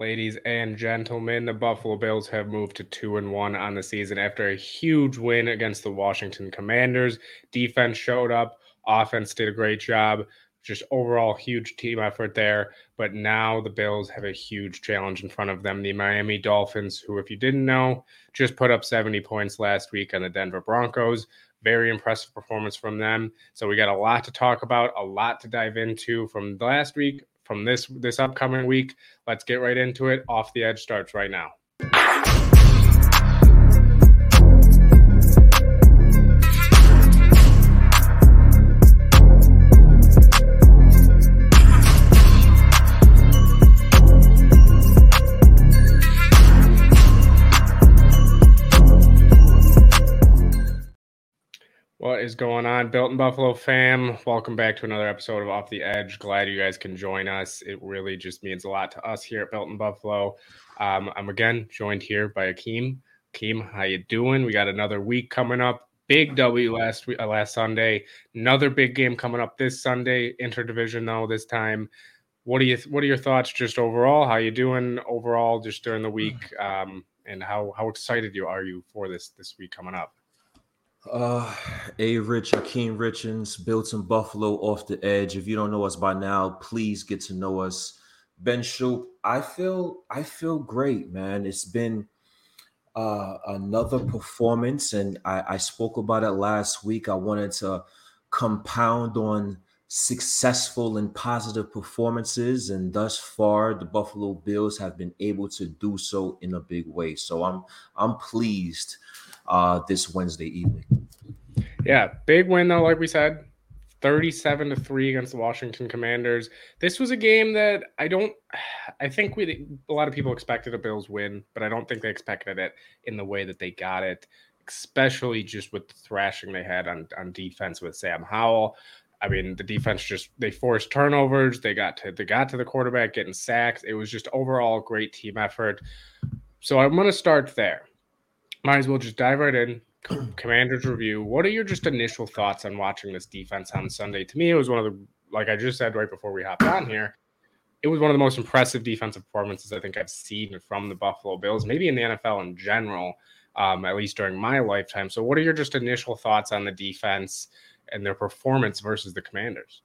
Ladies and gentlemen, the Buffalo Bills have moved to 2 and 1 on the season after a huge win against the Washington Commanders. Defense showed up, offense did a great job. Just overall huge team effort there, but now the Bills have a huge challenge in front of them. The Miami Dolphins, who if you didn't know, just put up 70 points last week on the Denver Broncos. Very impressive performance from them. So we got a lot to talk about, a lot to dive into from last week, from this this upcoming week. Let's get right into it. Off the edge starts right now. Is going on, Built in Buffalo fam? Welcome back to another episode of Off the Edge. Glad you guys can join us. It really just means a lot to us here at Built in Buffalo. Um, I'm again joined here by Akeem. Akeem, how you doing? We got another week coming up. Big W last week, uh, last Sunday. Another big game coming up this Sunday. Interdivision though this time. What are you? What are your thoughts just overall? How you doing overall just during the week? Um, and how how excited you are you for this this week coming up? Uh, A Rich, Akeem Richens, built in Buffalo off the edge. If you don't know us by now, please get to know us. Ben Shoop, I feel I feel great, man. It's been uh, another performance, and I, I spoke about it last week. I wanted to compound on successful and positive performances, and thus far, the Buffalo Bills have been able to do so in a big way. So I'm I'm pleased uh, this Wednesday evening. Yeah, big win though, like we said, 37 to 3 against the Washington Commanders. This was a game that I don't I think we a lot of people expected a Bills win, but I don't think they expected it in the way that they got it, especially just with the thrashing they had on on defense with Sam Howell. I mean, the defense just they forced turnovers, they got to they got to the quarterback getting sacks. It was just overall great team effort. So I'm going to start there might as well just dive right in. Commander's review. What are your just initial thoughts on watching this defense on Sunday? To me, it was one of the, like I just said right before we hopped on here, it was one of the most impressive defensive performances I think I've seen from the Buffalo Bills, maybe in the NFL in general, um, at least during my lifetime. So, what are your just initial thoughts on the defense and their performance versus the Commanders?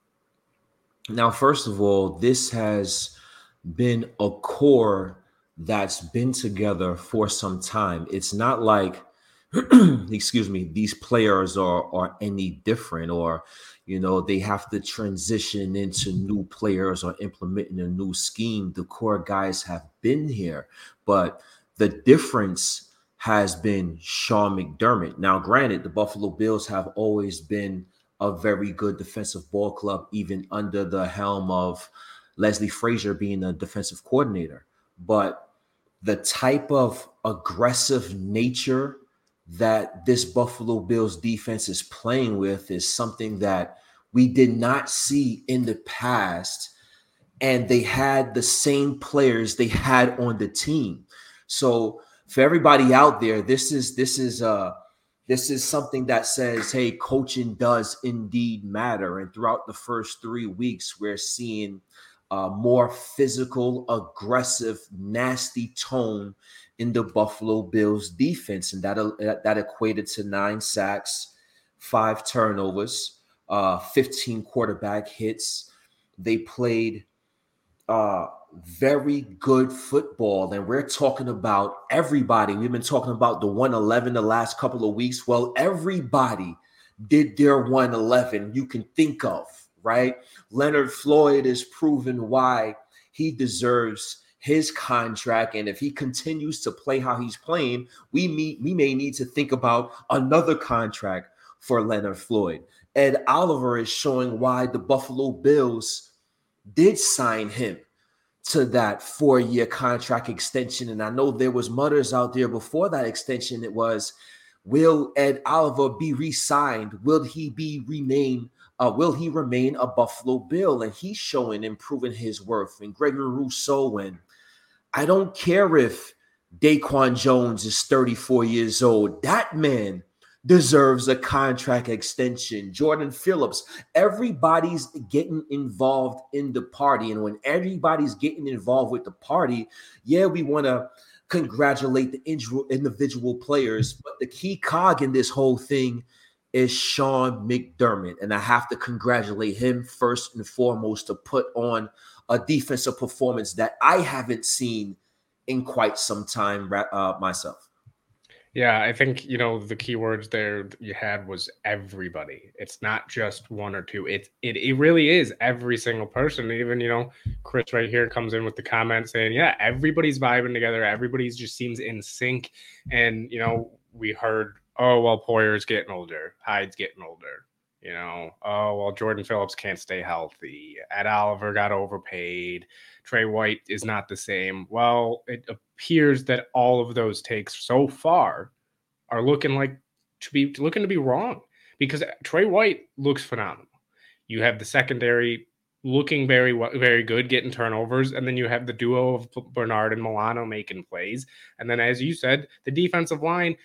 Now, first of all, this has been a core that's been together for some time. It's not like, excuse me, these players are are any different or you know they have to transition into new players or implementing a new scheme. The core guys have been here, but the difference has been Sean McDermott. Now, granted, the Buffalo Bills have always been a very good defensive ball club, even under the helm of Leslie Frazier being the defensive coordinator. But the type of aggressive nature that this Buffalo Bills defense is playing with is something that we did not see in the past. And they had the same players they had on the team. So for everybody out there, this is this is uh this is something that says, hey, coaching does indeed matter. And throughout the first three weeks, we're seeing uh, more physical, aggressive, nasty tone in the Buffalo Bills defense, and that uh, that equated to nine sacks, five turnovers, uh, 15 quarterback hits. They played uh, very good football, and we're talking about everybody. We've been talking about the 111 the last couple of weeks. Well, everybody did their 111 you can think of right? Leonard Floyd is proven why he deserves his contract and if he continues to play how he's playing we meet we may need to think about another contract for Leonard Floyd. Ed Oliver is showing why the Buffalo Bills did sign him to that four-year contract extension and I know there was mutters out there before that extension it was will Ed Oliver be re-signed will he be remain uh, will he remain a Buffalo Bill? And he's showing and proving his worth. And Gregory Rousseau, and I don't care if DaQuan Jones is 34 years old. That man deserves a contract extension. Jordan Phillips, everybody's getting involved in the party. And when everybody's getting involved with the party, yeah, we want to congratulate the individual players. But the key cog in this whole thing is Sean McDermott. And I have to congratulate him first and foremost to put on a defensive performance that I haven't seen in quite some time uh, myself. Yeah, I think you know the key words there you had was everybody. It's not just one or two. It it it really is every single person. Even you know Chris right here comes in with the comment saying, "Yeah, everybody's vibing together. Everybody's just seems in sync." And you know we heard, "Oh well, Poyer's getting older. Hyde's getting older. You know, oh well, Jordan Phillips can't stay healthy. Ed Oliver got overpaid. Tre White is not the same. Well, it appears that all of those takes so far are looking like to be looking to be wrong because Tre White looks phenomenal. You have the secondary looking very very good, getting turnovers, and then you have the duo of Bernard and Milano making plays, and then as you said, the defensive line,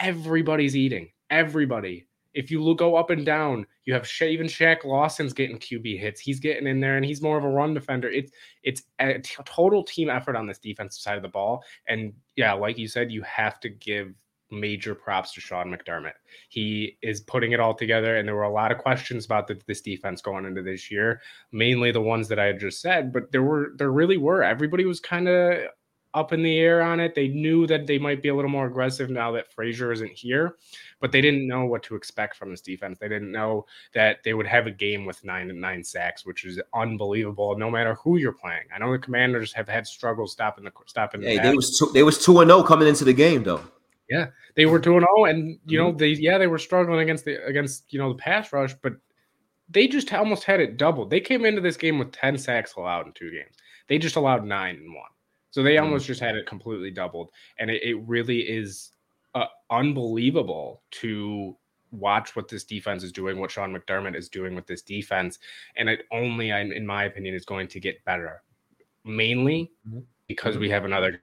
everybody's eating, everybody. If you look go up and down, you have Sha- even Shaq Lawson's getting QB hits. He's getting in there, and he's more of a run defender. It's it's a t- total team effort on this defensive side of the ball. And yeah, like you said, you have to give major props to Sean McDermott. He is putting it all together, and there were a lot of questions about the, this defense going into this year, mainly the ones that I had just said. But there were there really were. Everybody was kind of up in the air on it. They knew that they might be a little more aggressive now that Frazier isn't here, but they didn't know what to expect from this defense. They didn't know that they would have a game with nine and nine sacks, which is unbelievable. No matter who you're playing, I know the Commanders have had struggles stopping the stopping. Hey, the they was two, they was two and zero oh coming into the game though. Yeah, they were two and zero, oh, and you know mm-hmm. they yeah they were struggling against the against you know the pass rush, but they just almost had it doubled. They came into this game with ten sacks allowed in two games. They just allowed nine and one. So they mm. almost just had it completely doubled, and it, it really is uh, unbelievable to watch what this defense is doing, what Sean McDermott is doing with this defense, and it only, in my opinion, is going to get better. Mainly mm-hmm. because we mm-hmm. have another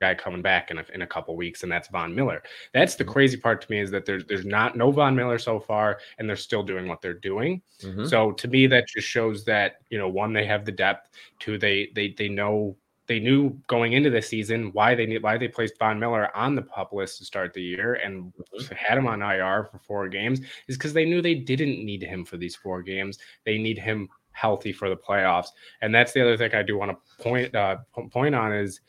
guy coming back in a, in a couple weeks, and that's Von Miller. That's the mm-hmm. crazy part to me is that there's there's not no Von Miller so far, and they're still doing what they're doing. Mm-hmm. So to me, that just shows that you know one they have the depth, two they they they know they knew going into the season why they need why they placed Von Miller on the pup list to start the year and mm-hmm. had him on IR for four games is because they knew they didn't need him for these four games. They need him healthy for the playoffs, and that's the other thing I do want to point uh, point on is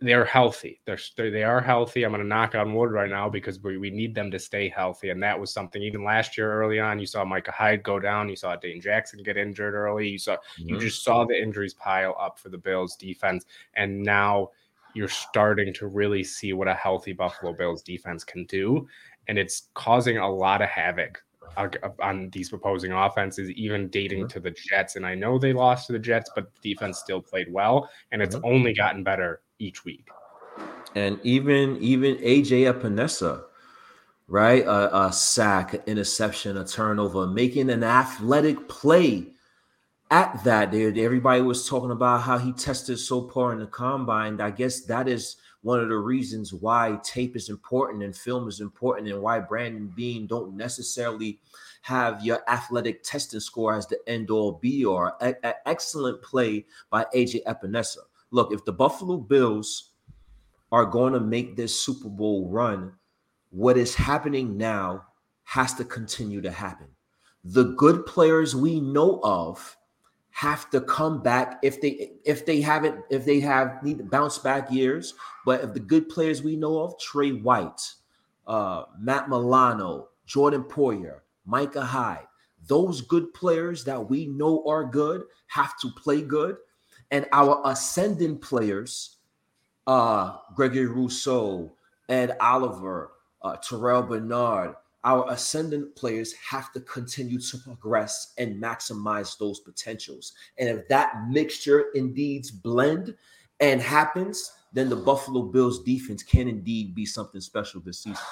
they're healthy. They're they are healthy. I'm going to knock on wood right now because we, we need them to stay healthy, and that was something even last year early on. You saw Micah Hyde go down. You saw Dane Jackson get injured early. You saw mm-hmm. you just saw the injuries pile up for the Bills defense, and now you're starting to really see what a healthy Buffalo Bills defense can do, and it's causing a lot of havoc on these opposing offenses, even dating to the Jets. And I know they lost to the Jets, but the defense still played well, and it's only gotten better each week. And even even AJ Epenesa, right? A, a sack, an interception, a turnover, making an athletic play at that. Everybody was talking about how he tested so poor in the combine. I guess that is one of the reasons why tape is important and film is important, and why Brandon Beane don't necessarily have your athletic testing score as the end all be or. excellent play by AJ Epenesa look, if the Buffalo Bills are going to make this Super Bowl run, what is happening now has to continue to happen. The good players we know of have to come back if they if they haven't if they have need to bounce back years. But if the good players we know of, Tre White, uh, Matt Milano, Jordan Poyer, Micah Hyde, those good players that we know are good have to play good and our ascending players, uh, Gregory Rousseau, Ed Oliver, uh, Terrel Bernard, our ascendant players have to continue to progress and maximize those potentials. And if that mixture indeed blend and happens, then the Buffalo Bills defense can indeed be something special this season.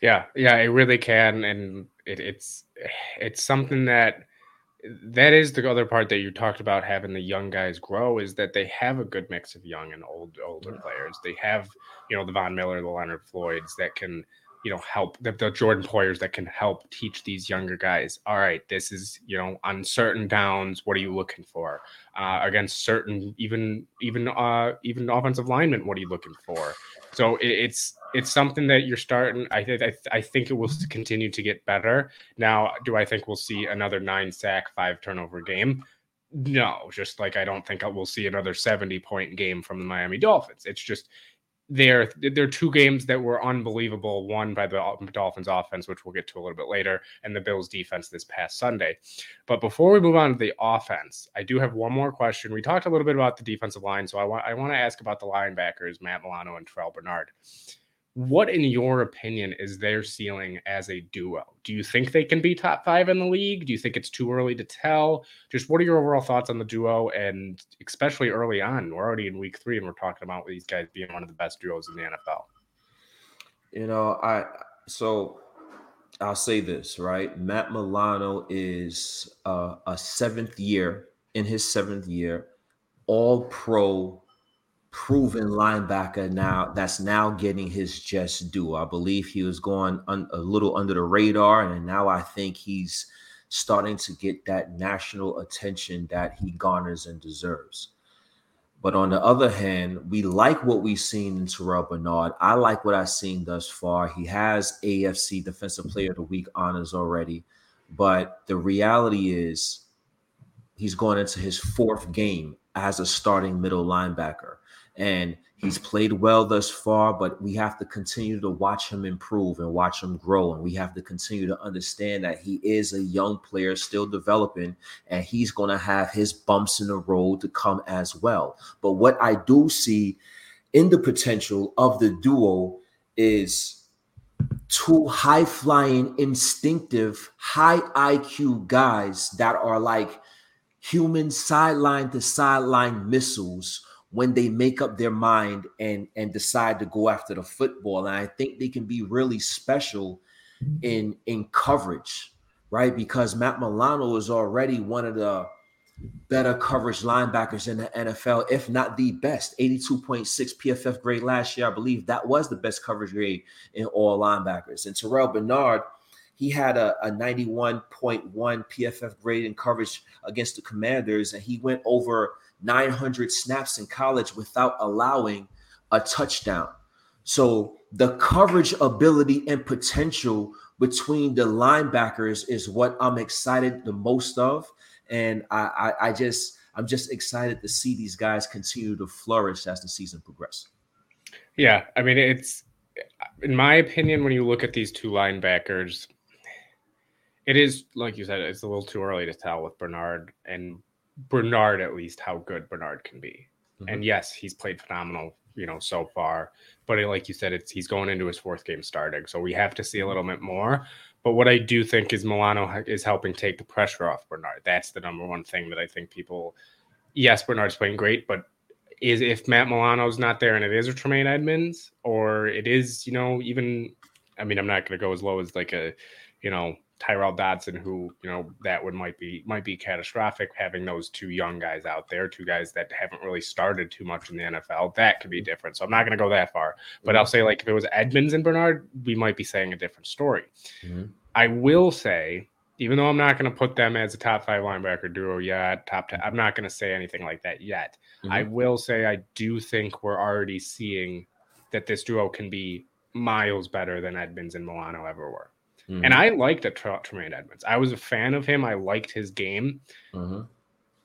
Yeah, yeah, it really can, and it, it's it's something that that is the other part that you talked about having the young guys grow is that they have a good mix of young and old older players. They have, you know, the Von Miller, the Leonard Floyds that can you know help the, the Jordan Poyers that can help teach these younger guys. All right, this is you know on certain downs. What are you looking for uh, against certain even even uh, even offensive linemen? What are you looking for? So it, it's it's something that you're starting. I I think it will continue to get better. Now, do I think we'll see another nine sack, five turnover game? No, just like I don't think we'll see another 70 point game from the Miami Dolphins. It's just there there are two games that were unbelievable one by the dolphins offense which we'll get to a little bit later and the bills defense this past sunday but before we move on to the offense i do have one more question we talked a little bit about the defensive line so i want i want to ask about the linebackers matt milano and terrel bernard what, in your opinion, is their ceiling as a duo? Do you think they can be top five in the league? Do you think it's too early to tell? Just what are your overall thoughts on the duo? And especially early on, we're already in week three and we're talking about these guys being one of the best duos in the NFL. You know, I so I'll say this, right? Matt Milano is uh, a seventh year in his seventh year, all pro proven linebacker now that's now getting his just due. I believe he was going un, a little under the radar, and now I think he's starting to get that national attention that he garners and deserves. But on the other hand, we like what we've seen in Terrel Bernard. I like what I've seen thus far. He has AFC Defensive mm-hmm. Player of the Week honors already. But the reality is, he's going into his fourth game as a starting middle linebacker and he's played well thus far, but we have to continue to watch him improve and watch him grow. And we have to continue to understand that he is a young player still developing, and he's going to have his bumps in the road to come as well. But what I do see in the potential of the duo is two high flying, instinctive, high IQ guys that are like human sideline to sideline missiles when they make up their mind and and decide to go after the football and i think they can be really special in in coverage right because matt milano is already one of the better coverage linebackers in the NFL, if not the best. 82.6 PFF grade last year. I believe that was the best coverage grade in all linebackers. And Terrel Bernard, he had a, a 91.1 PFF grade in coverage against the Commanders, and he went over 900 snaps in college without allowing a touchdown. So the coverage ability and potential between the linebackers is what I'm excited the most of. And I, I, I just I'm just excited to see these guys continue to flourish as the season progresses. Yeah, I mean it's in my opinion when you look at these two linebackers, it is like you said, it's a little too early to tell with Bernard and Bernard at least how good Bernard can be. Mm-hmm. And yes, he's played phenomenal, you know, so far. But like you said, it's he's going into his fourth game starting, so we have to see a little bit more. But what I do think is Milano is helping take the pressure off Bernard. That's the number one thing that I think people. Yes, Bernard's playing great, but is if Matt Milano's not there and it is a Tremaine Edmunds or it is, you know, even I mean, I'm not going to go as low as like a, you know, Tyrel Dodson, who you know that would might be might be catastrophic having those two young guys out there, two guys that haven't really started too much in the NFL. That could be different. So I'm not going to go that far, but mm-hmm. I'll say like if it was Edmunds and Bernard, we might be saying a different story. Mm-hmm. I will say, even though I'm not going to put them as a top five linebacker duo yet, top ten, I'm not going to say anything like that yet. Mm-hmm. I will say I do think we're already seeing that this duo can be miles better than Edmunds and Milano ever were. Mm-hmm. And I liked a Tremaine Edmunds. I was a fan of him. I liked his game. Mm-hmm.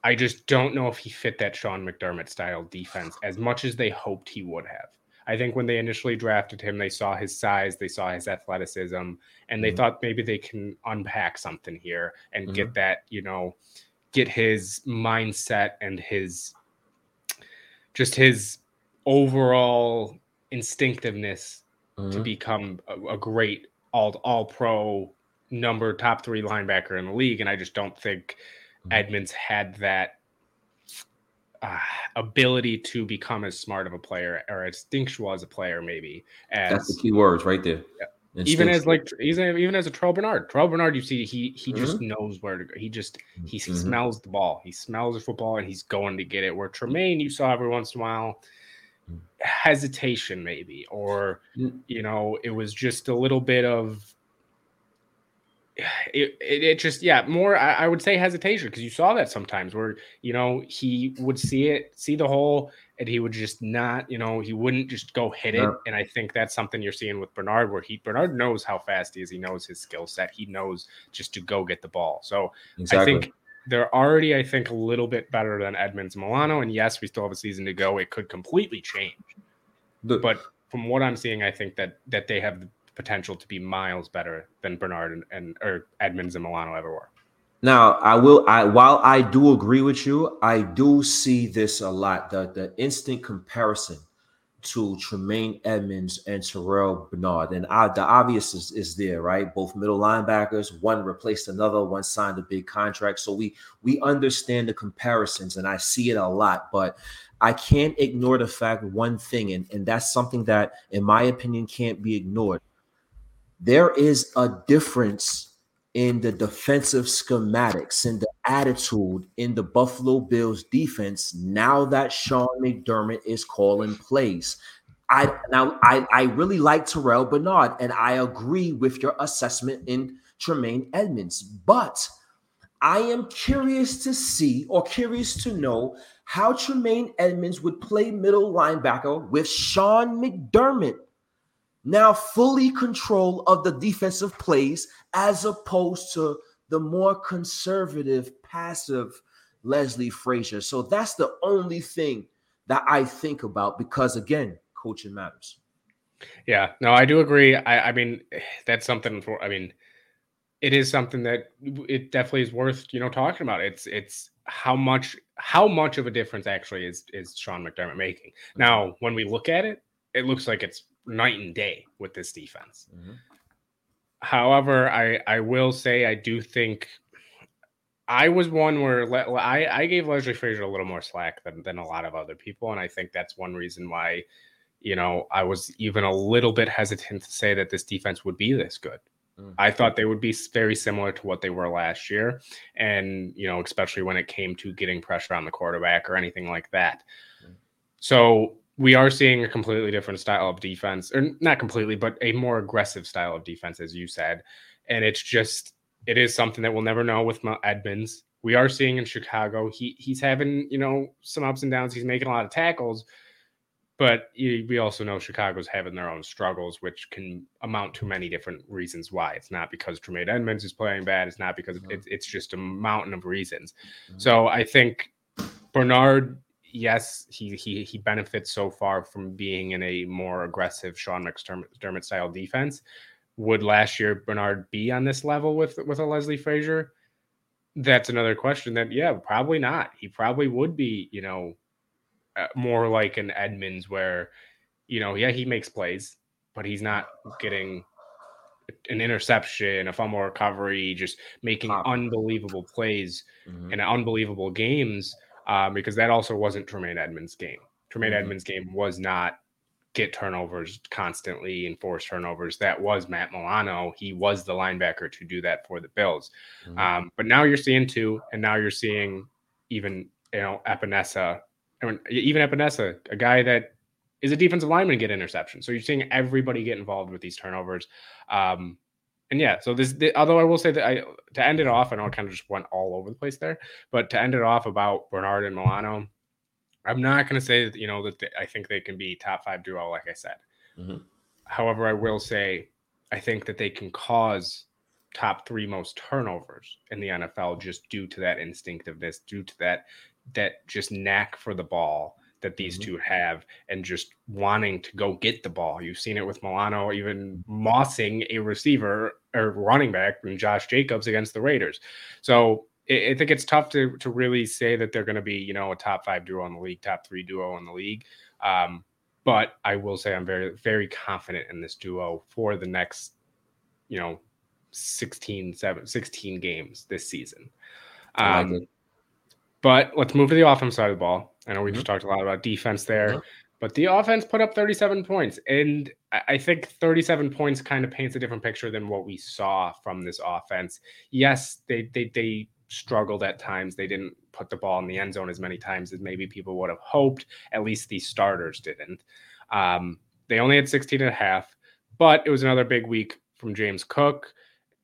I just don't know if he fit that Sean McDermott style defense as much as they hoped he would have. I think when they initially drafted him, they saw his size, they saw his athleticism, and they mm-hmm. thought maybe they can unpack something here and mm-hmm. get that, you know, get his mindset and his just his overall instinctiveness to mm-hmm. become a, a great all all pro number top three linebacker in the league, and I just don't think mm-hmm. Had that uh, ability to become as smart of a player or as instinctual as a player, maybe. As, That's the key words right there. Yeah. Even as like even even as a Terrel Bernard, Terrel Bernard, you see he he mm-hmm. just knows where to go. He just he, mm-hmm. smells the ball. He smells the football and he's going to get it. Where Tremaine, you saw every once in a while. Hesitation, maybe, or mm. you know, it was just a little bit of it, it, it, just yeah more I, I would say hesitation because you saw that sometimes where you know he would see it see the hole and he would just not you know he wouldn't just go hit it. And I think that's something you're seeing with Bernard where he Bernard knows how fast he is. He knows his skill set. He knows just to go get the ball. So exactly. I think they're already I think a little bit better than Edmunds Milano and yes we still have a season to go it could completely change the, but from what I'm seeing I think that that they have the potential to be miles better than Bernard and, and or Edmunds and Milano ever were. Now, I will. I while I do agree with you, I do see this a lot. The the instant comparison to Tremaine Edmunds and Terrell Bernard, and I, the obvious is, is there, right? Both middle linebackers, one replaced another, one signed a big contract. So we we understand the comparisons, and I see it a lot. But I can't ignore the fact one thing, and, and that's something that, in my opinion, can't be ignored there is a difference in the defensive schematics and the attitude in the Buffalo Bills defense now that Sean McDermott is calling plays. I now I, I really like Terrel Bernard and I agree with your assessment in Tremaine Edmunds, but I am curious to see or curious to know how Tremaine Edmunds would play middle linebacker with Sean McDermott now fully control of the defensive plays as opposed to the more conservative, passive Leslie Frazier. So that's the only thing that I think about because, again, coaching matters. Yeah, no, I do agree. I, I mean, that's something for, I mean, it is something that it definitely is worth, you know, talking about. It's, it's, how much how much of a difference actually is is Sean McDermott making? Now, when we look at it, it looks like it's night and day with this defense. Mm-hmm. However, I I will say I do think I was one where le- I I gave Leslie Frazier a little more slack than than a lot of other people, and I think that's one reason why you know I was even a little bit hesitant to say that this defense would be this good. Mm-hmm. I thought they would be very similar to what they were last year, and you know especially when it came to getting pressure on the quarterback or anything like that. Mm-hmm. So we are seeing a completely different style of defense, or not completely, but a more aggressive style of defense, as you said. And it's just, it is something that we'll never know with Edmunds. We are seeing in Chicago, he he's having you know some ups and downs. He's making a lot of tackles, but we also know Chicago's having their own struggles, which can amount to many different reasons why. It's not because Tremaine Edmunds is playing bad. It's not because mm-hmm. it, it's just a mountain of reasons. Mm-hmm. So I think Bernard yes, he he he benefits so far from being in a more aggressive Sean McDermott style defense. Would last year Bernard be on this level with with a Leslie Frazier? That's another question. That yeah, probably not. He probably would be, you know, uh, more like an Edmunds, where you know, yeah, he makes plays, but he's not getting an interception, a fumble recovery, just making unbelievable plays mm-hmm. and unbelievable games um, because that also wasn't Tremaine Edmunds' game. Tremaine mm-hmm. Edmunds' game was not get turnovers constantly and force turnovers. That was Matt Milano. He was the linebacker to do that for the Bills. Mm-hmm. Um, but now you're seeing two, and now you're seeing even you know Epenesa, I mean, even Epenesa, a guy that is a defensive lineman, get interception. So you're seeing everybody get involved with these turnovers. Um, and yeah, so this, the, although I will say that I to end it off, I know I kind of just went all over the place there, but to end it off about Bernard and Milano, I'm not going to say that you know that they, I think they can be top five duo, like I said. Mm-hmm. However, I will say I think that they can cause top three most turnovers in the NFL just due to that instinctiveness, due to that that just knack for the ball that these mm-hmm. two have and just wanting to go get the ball. You've seen it with Milano even mossing a receiver or running back from Josh Jacobs against the Raiders. So I think it's tough to to really say that they're going to be, you know, a top five duo in the league, top three duo in the league. Um, but I will say I'm very, very confident in this duo for the next, you know, 16, 7, 16 games this season. Um, like but let's move to the offense side of the ball. I know we mm-hmm. just talked a lot about defense there, mm-hmm. but the offense put up 37 points. And I think 37 points kind of paints a different picture than what we saw from this offense. Yes, they they they struggled at times. They didn't put the ball in the end zone as many times as maybe people would have hoped. At least the starters didn't. Um, they only had 16 and a half, but it was another big week from James Cook.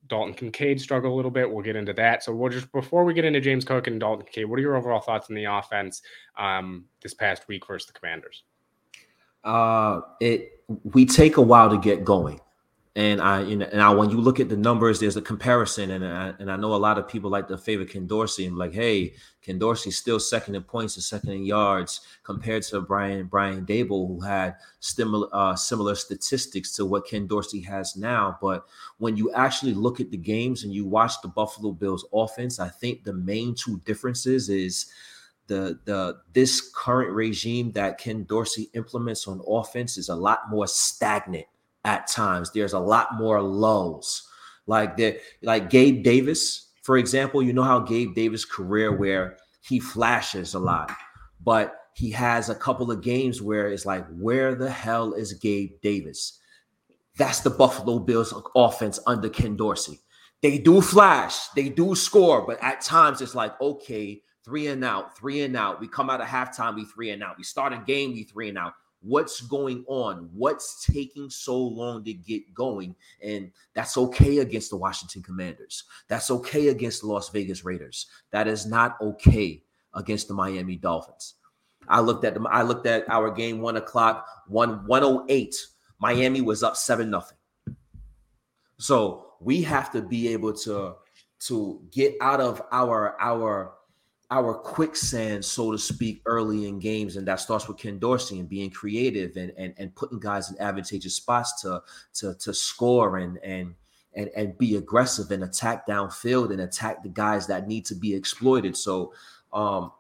Dalton Kincaid struggled a little bit. We'll get into that. So we'll just before we get into James Cook and Dalton Kincaid, what are your overall thoughts on the offense um, this past week versus the Commanders? Uh, it we take a while to get going. And I, you know, now when you look at the numbers, there's a comparison, and I, and I know a lot of people like to favor Ken Dorsey and like, hey, Ken Dorsey's still second in points and second in yards compared to Brian Brian Daboll, who had similar uh, similar statistics to what Ken Dorsey has now. But when you actually look at the games and you watch the Buffalo Bills offense, I think the main two differences is the the this current regime that Ken Dorsey implements on offense is a lot more stagnant at times. There's a lot more lulls. Like that, like Gabe Davis, for example, you know how Gabe Davis' career where he flashes a lot, but he has a couple of games where it's like, where the hell is Gabe Davis? That's the Buffalo Bills offense under Ken Dorsey. They do flash, they do score, but at times it's like, okay, three and out, three and out. We come out of halftime, we three and out. We start a game, we three and out what's going on what's taking so long to get going and that's okay against the washington commanders. That's okay against las vegas raiders. That is not okay against the miami dolphins. I looked at them i looked at our game one o'clock one 108 miami was up seven nothing. So we have to be able to to get out of our our our quicksand, so to speak, early in games, and that starts with Ken Dorsey and being creative and and, and putting guys in advantageous spots to to to score and and and and be aggressive and attack downfield and attack the guys that need to be exploited. So, um,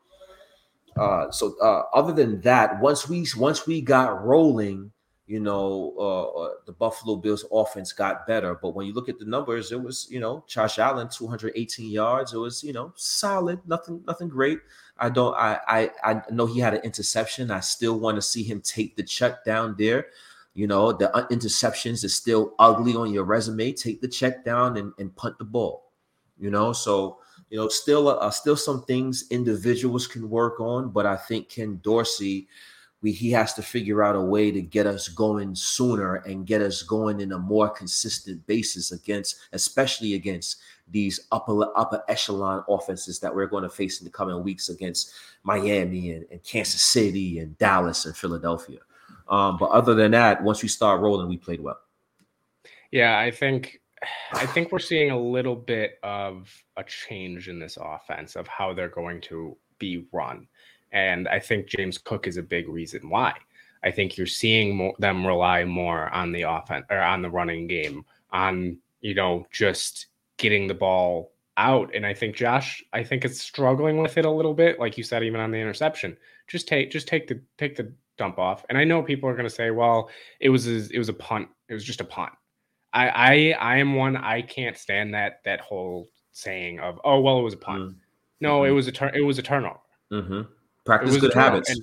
uh, so uh, other than that, once we once we got rolling, you know, uh, uh, the Buffalo Bills offense got better. But when you look at the numbers, it was, you know, Josh Allen, 218 yards. It was, you know, solid, nothing, nothing great. I don't, I, I, I know he had an interception. I still want to see him take the check down there. You know, the interceptions is still ugly on your resume. Take the check down and, and punt the ball. You know, so you know, still, uh, still some things individuals can work on, but I think Ken Dorsey we he has to figure out a way to get us going sooner and get us going in a more consistent basis against, especially against these upper upper echelon offenses that we're going to face in the coming weeks against Miami and, and Kansas City and Dallas and Philadelphia. Um, but other than that, once we start rolling, we played well. Yeah, I think I think we're seeing a little bit of a change in this offense of how they're going to be run. And I think James Cook is a big reason why. I think you're seeing more, them rely more on the offense or on the running game, on, you know, just getting the ball out. And I think Josh, I think it's struggling with it a little bit. Like you said, even on the interception, just take, just take the, take the dump off. And I know people are going to say, well, it was, a, it was a punt. It was just a punt. I, I, I am one, I can't stand that, that whole saying of, oh, well, it was a punt. Mm-hmm. No, it was a turn, it was a turnover. Mm-hmm. Practice good habits. And,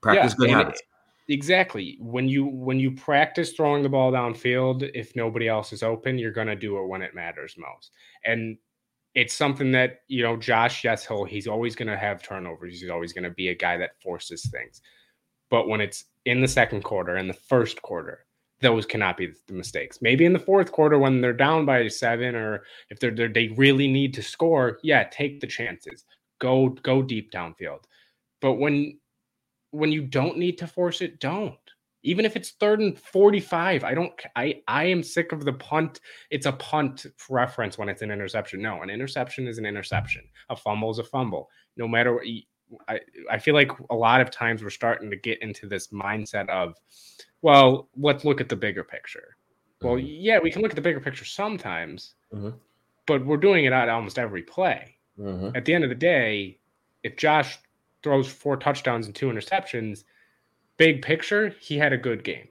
practice yeah, good habits. It, exactly. When you when you practice throwing the ball downfield, if nobody else is open, you're gonna do it when it matters most. And it's something that you know Josh. Yes, he'll he's always gonna have turnovers. He's always gonna be a guy that forces things. But when it's in the second quarter and the first quarter, those cannot be the mistakes. Maybe in the fourth quarter when they're down by seven, or if they're, they're they really need to score, yeah, take the chances. Go go deep downfield. But when when you don't need to force it, don't. Even if it's third and 45, I don't I I am sick of the punt. It's a punt reference when it's an interception. No, an interception is an interception. A fumble is a fumble. No matter what I, I feel like a lot of times we're starting to get into this mindset of, well, let's look at the bigger picture. Well, mm-hmm. yeah, we can look at the bigger picture sometimes, mm-hmm. but we're doing it at almost every play. Mm-hmm. At the end of the day, if Josh throws four touchdowns and two interceptions. Big picture, he had a good game.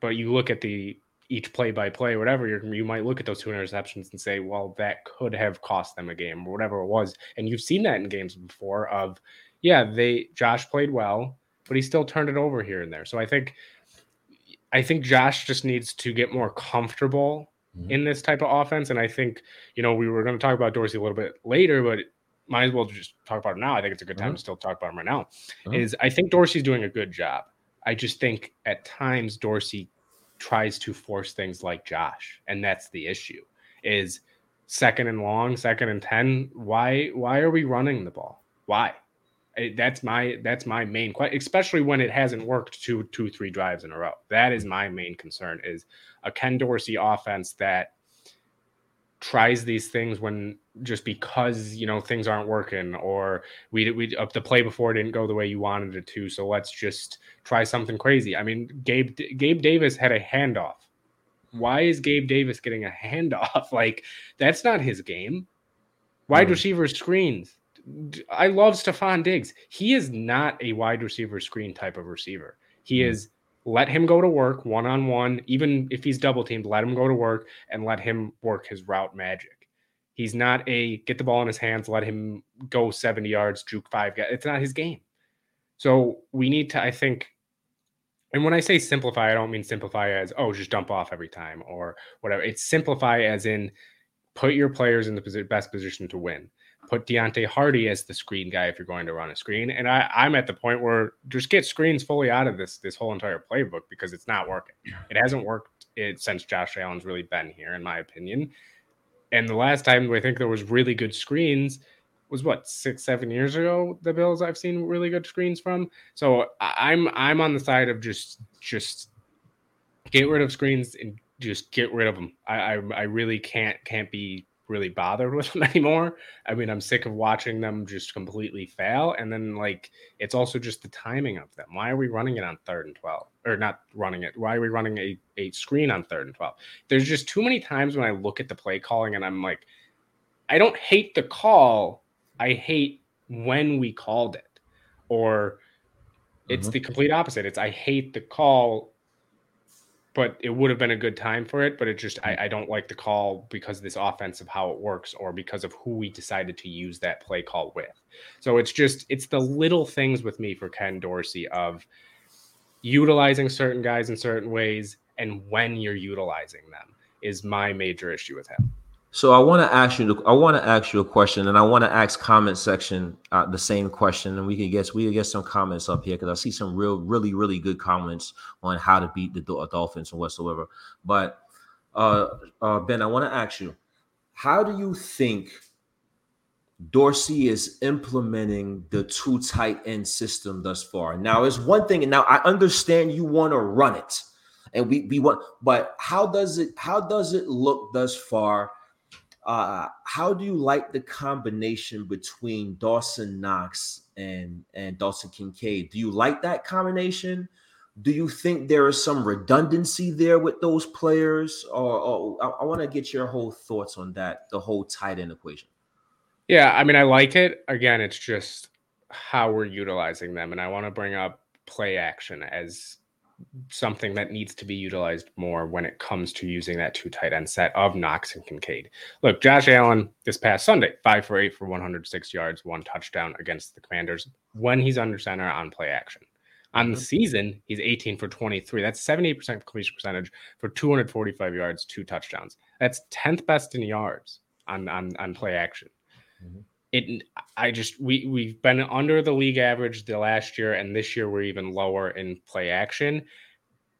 But you look at the each play by play, whatever, you might look at those two interceptions and say, well, that could have cost them a game or whatever it was. And you've seen that in games before of, yeah, they Josh played well, but he still turned it over here and there. So I think I think Josh just needs to get more comfortable mm-hmm. in this type of offense. And I think, you know, we were going to talk about Dorsey a little bit later, but might as well just talk about it now. I think it's a good time mm-hmm. to still talk about him right now. Mm-hmm. Is I think Dorsey's doing a good job. I just think at times Dorsey tries to force things like Josh, and that's the issue. Is second and long, second and ten. Why why are we running the ball? Why? That's my that's my main question, especially when it hasn't worked two two three drives in a row. That is my main concern. Is a Ken Dorsey offense that tries these things when just because you know things aren't working or we we up the play before didn't go the way you wanted it to so let's just try something crazy. I mean gabe gabe davis had a handoff. Why is gabe davis getting a handoff? Like that's not his game. Wide mm. receiver screens. I love stefon diggs. He is not a wide receiver screen type of receiver. He mm. is let him go to work one on one, even if he's double teamed, let him go to work and let him work his route magic. He's not a get the ball in his hands, let him go 70 yards, juke five guys. It's not his game. So we need to, I think, and when I say simplify, I don't mean simplify as, oh, just dump off every time or whatever. It's simplify as in put your players in the best position to win put Deonte Harty as the screen guy if you're going to run a screen. And I, I'm at the point where just get screens fully out of this this whole entire playbook because it's not working. It hasn't worked it, since Josh Allen's really been here, in my opinion. And the last time I think there was really good screens was what six seven years ago. The Bills I've seen really good screens from. So I'm I'm on the side of just just get rid of screens and just get rid of them. I I, I really can't can't be really bothered with them anymore. I mean, I'm sick of watching them just completely fail. And then, like, it's also just the timing of them. Why are we running it on third and 12? Or not running it? Why are we running a, a screen on third and 12? There's just too many times when I look at the play calling and I'm like, I don't hate the call. I hate when we called it. Or it's mm-hmm. the complete opposite. It's I hate the call but it would have been a good time for it. But it just I, mm. I, don't like the call because of this offense of how it works or because of who we decided to use that play call with. So it's just it's the little things with me for Ken Dorsey of utilizing certain guys in certain ways and when you're utilizing them is my major issue with him. So I want to ask you. I want to ask you a question, and I want to ask comment section uh, the same question, and we can get we can get some comments up here because I see some real, really, really good comments on how to beat the Dolphins and whatsoever. But uh, uh, Ben, I want to ask you, how do you think Dorsey is implementing the two tight end system thus far? Now, it's one thing, and now I understand you want to run it, and we we want, but how does it how does it look thus far? Uh, how do you like the combination between Dawson Knox and and Dawson Kincaid? Do you like that combination? Do you think there is some redundancy there with those players? Or, or I, I want to get your whole thoughts on that, the whole tight end equation. Yeah, I mean, I like it. Again, it's just how we're utilizing them, and I want to bring up play action as something that needs to be utilized more when it comes to using that two tight end set of Knox and Kincaid. Look, Josh Allen this past Sunday, five for eight for 106 yards, one touchdown against the Commanders when he's under center on play action. On the mm-hmm. season, he's 18 for 23. That's 78% completion percentage for 245 yards, two touchdowns. That's 10th best in yards on on, on play action. Mm-hmm it I just we we've been under the league average the last year and this year we're even lower in play action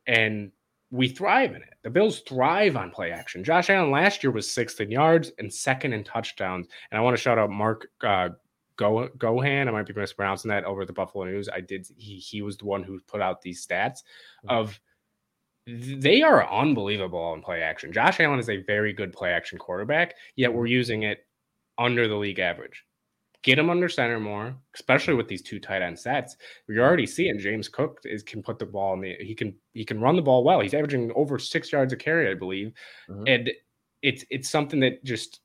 and we thrive in it. The Bills thrive on play action. Josh Allen last year was sixth in yards and second in touchdowns. And I want to shout out Mark uh, Go Gohan. I might be mispronouncing that over the Buffalo News. I did. He he was the one who put out these stats mm-hmm. of they are unbelievable on play action. Josh Allen is a very good play action quarterback, yet we're using it under the league average. Get him under center more, especially with these two tight end sets. You're already seeing James Cook is can put the ball in the he can he can run the ball well. He's averaging over six yards a carry, I believe. Mm-hmm. And it's it's something that just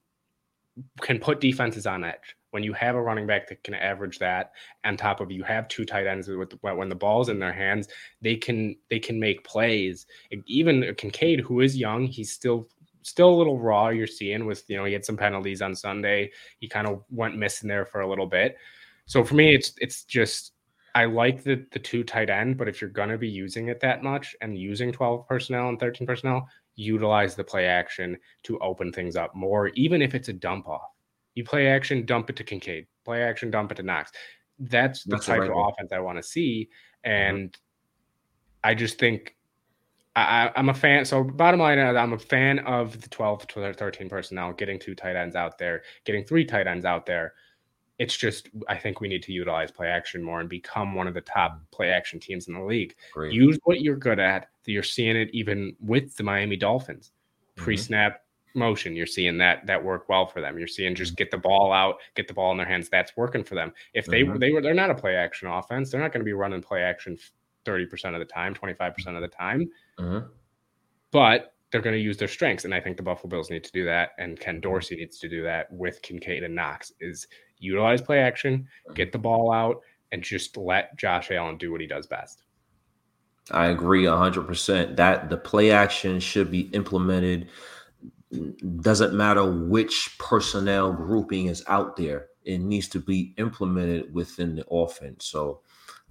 can put defenses on edge when you have a running back that can average that on top of you have two tight ends with when the ball's in their hands they can they can make plays even kincaid who is young he's still still a little raw you're seeing with you know he had some penalties on sunday he kind of went missing there for a little bit so for me it's it's just i like the the two tight end but if you're going to be using it that much and using 12 personnel and 13 personnel utilize the play action to open things up more, even if it's a dump off. You play action, dump it to Kincaid. Play action, dump it to Knox. That's the That's type right of offense I want to see. Mm-hmm. And mm-hmm. I just think I, am a fan. So bottom line, I'm a fan of the 12 to 13 personnel, getting two tight ends out there, getting three tight ends out there. It's just I think we need to utilize play action more and become one of the top play action teams in the league. Great. Use what you're good at. You're seeing it even with the Miami Dolphins. Mm-hmm. Pre-snap mm-hmm. motion, you're seeing that that work well for them. You're seeing just get the ball out, get the ball in their hands. That's working for them. If they mm-hmm. they were they're not a play action offense, they're not going to be running play action 30% of the time, 25% of the time. Mm-hmm. But they're going to use their strengths. And I think the Buffalo Bills need to do that. And Ken Dorsey needs to do that with Kincaid and Knox is utilize play action, get the ball out, and just let Josh Allen do what he does best. I agree 100% that the play action should be implemented. Doesn't matter which personnel grouping is out there, it needs to be implemented within the offense. So,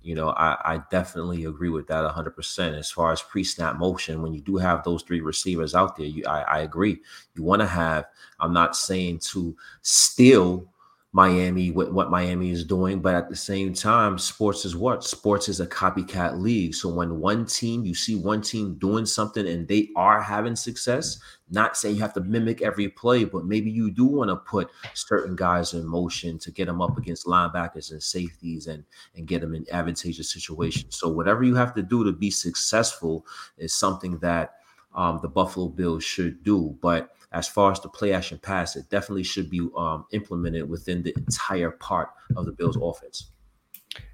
you know, I, I definitely agree with that 100%. As far as pre snap motion, when you do have those three receivers out there, you, I, I agree. You want to have, I'm not saying to steal Miami, what, what Miami is doing. But at the same time, sports is what? Sports is a copycat league. So when one team, you see one team doing something and they are having success, not saying you have to mimic every play, but maybe you do want to put certain guys in motion to get them up against linebackers and safeties and, and get them in advantageous situations. So whatever you have to do to be successful is something that um, the Buffalo Bills should do. But as far as the play action pass, it definitely should be um, implemented within the entire part of the Bills offense.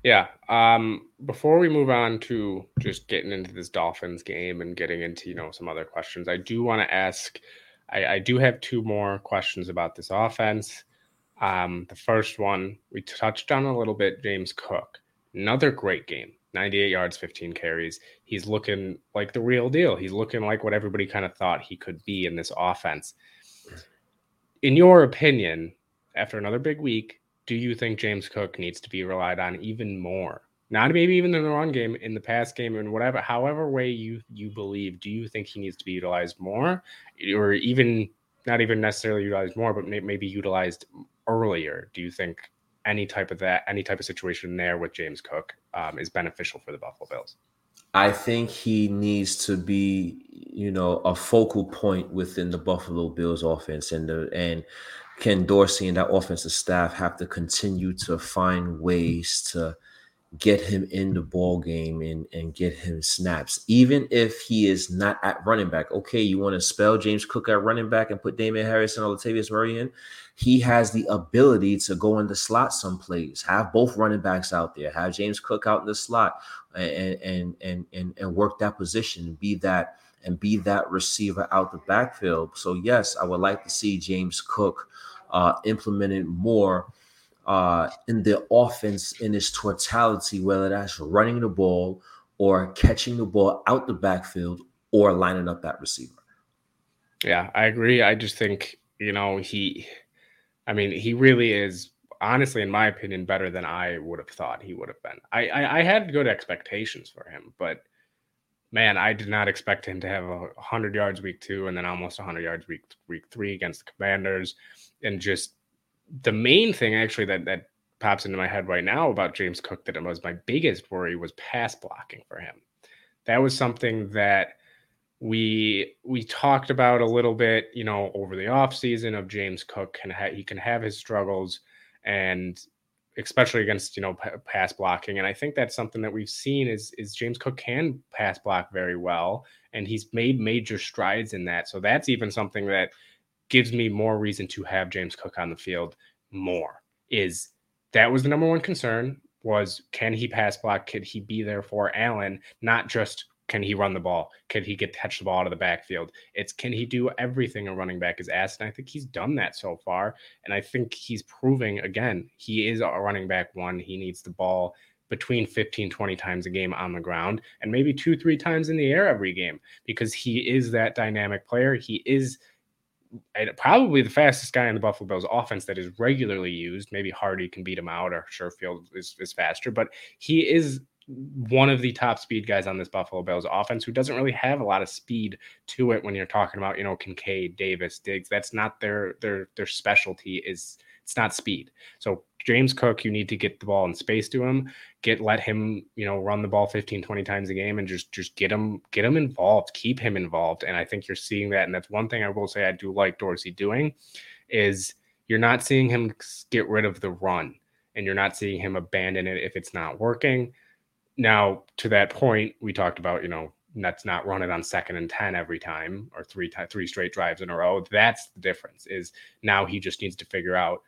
Yeah. Um, before we move on to just getting into this Dolphins game and getting into, you know, some other questions, I do want to ask, I, I, do have two more questions about this offense. Um, the first one we touched on a little bit, James Cook, another great game. 98 yards, 15 carries. He's looking like the real deal. He's looking like what everybody kind of thought he could be in this offense. In your opinion, after another big week, do you think James Cook needs to be relied on even more? Not maybe even in the run game, in the pass game, and whatever, however way you you believe. Do you think he needs to be utilized more, or even not even necessarily utilized more, but maybe utilized earlier? Do you think any type of that, any type of situation there with James Cook um, is beneficial for the Buffalo Bills. I think he needs to be, you know, a focal point within the Buffalo Bills offense, and the and Ken Dorsey and that offensive staff have to continue to find ways to get him in the ball game and, and get him snaps, even if he is not at running back. Okay, you want to spell James Cook at running back and put Damien Harris and Latavius Murray in. He has the ability to go in the slot some plays, have both running backs out there, have James Cook out in the slot and and and and, and work that position be that and be that receiver out the backfield. So yes, I would like to see James Cook uh, implemented more uh, in the offense in its totality, whether that's running the ball or catching the ball out the backfield or lining up that receiver. Yeah, I agree. I just think, you know, he, I mean, he really is, honestly, in my opinion, better than I would have thought he would have been. I, I, I had good expectations for him, but man, I did not expect him to have a 100 yards week two and then almost 100 yards week week three against the Commanders, and just the main thing actually that that pops into my head right now about James Cook that it was my biggest worry was pass blocking for him. That was something that we we talked about a little bit, you know, over the offseason of James Cook can ha- he can have his struggles and especially against you know p- pass blocking and I think that's something that we've seen is is James Cook can pass block very well and he's made major strides in that. So that's even something that gives me more reason to have James Cook on the field more. Is that was the number one concern was can he pass block? Could he be there for Allen? Not just can he run the ball? Can he get touch the ball out of the backfield? It's can he do everything a running back is asked? And I think he's done that so far. And I think he's proving again, he is a running back one. He needs the ball between 15, 20 times a game on the ground and maybe two, three times in the air every game because he is that dynamic player. He is probably the fastest guy in the Buffalo Bills offense that is regularly used. Maybe Harty can beat him out or Sherfield is, is faster, but he is one of the top speed guys on this Buffalo Bills offense who doesn't really have a lot of speed to it when you're talking about, you know, Kincaid, Davis, Diggs. That's not their their their specialty is it's not speed. So James Cook, you need to get the ball in space to him, get let him, you know, run the ball 15, 20 times a game and just just get him get him involved, keep him involved. And I think you're seeing that and that's one thing I will say I do like Dorsey doing is you're not seeing him get rid of the run and you're not seeing him abandon it if it's not working. Now, to that point, we talked about, you know, let's not run it on second and 10 every time or three three straight drives in a row. That's the difference is now he just needs to figure out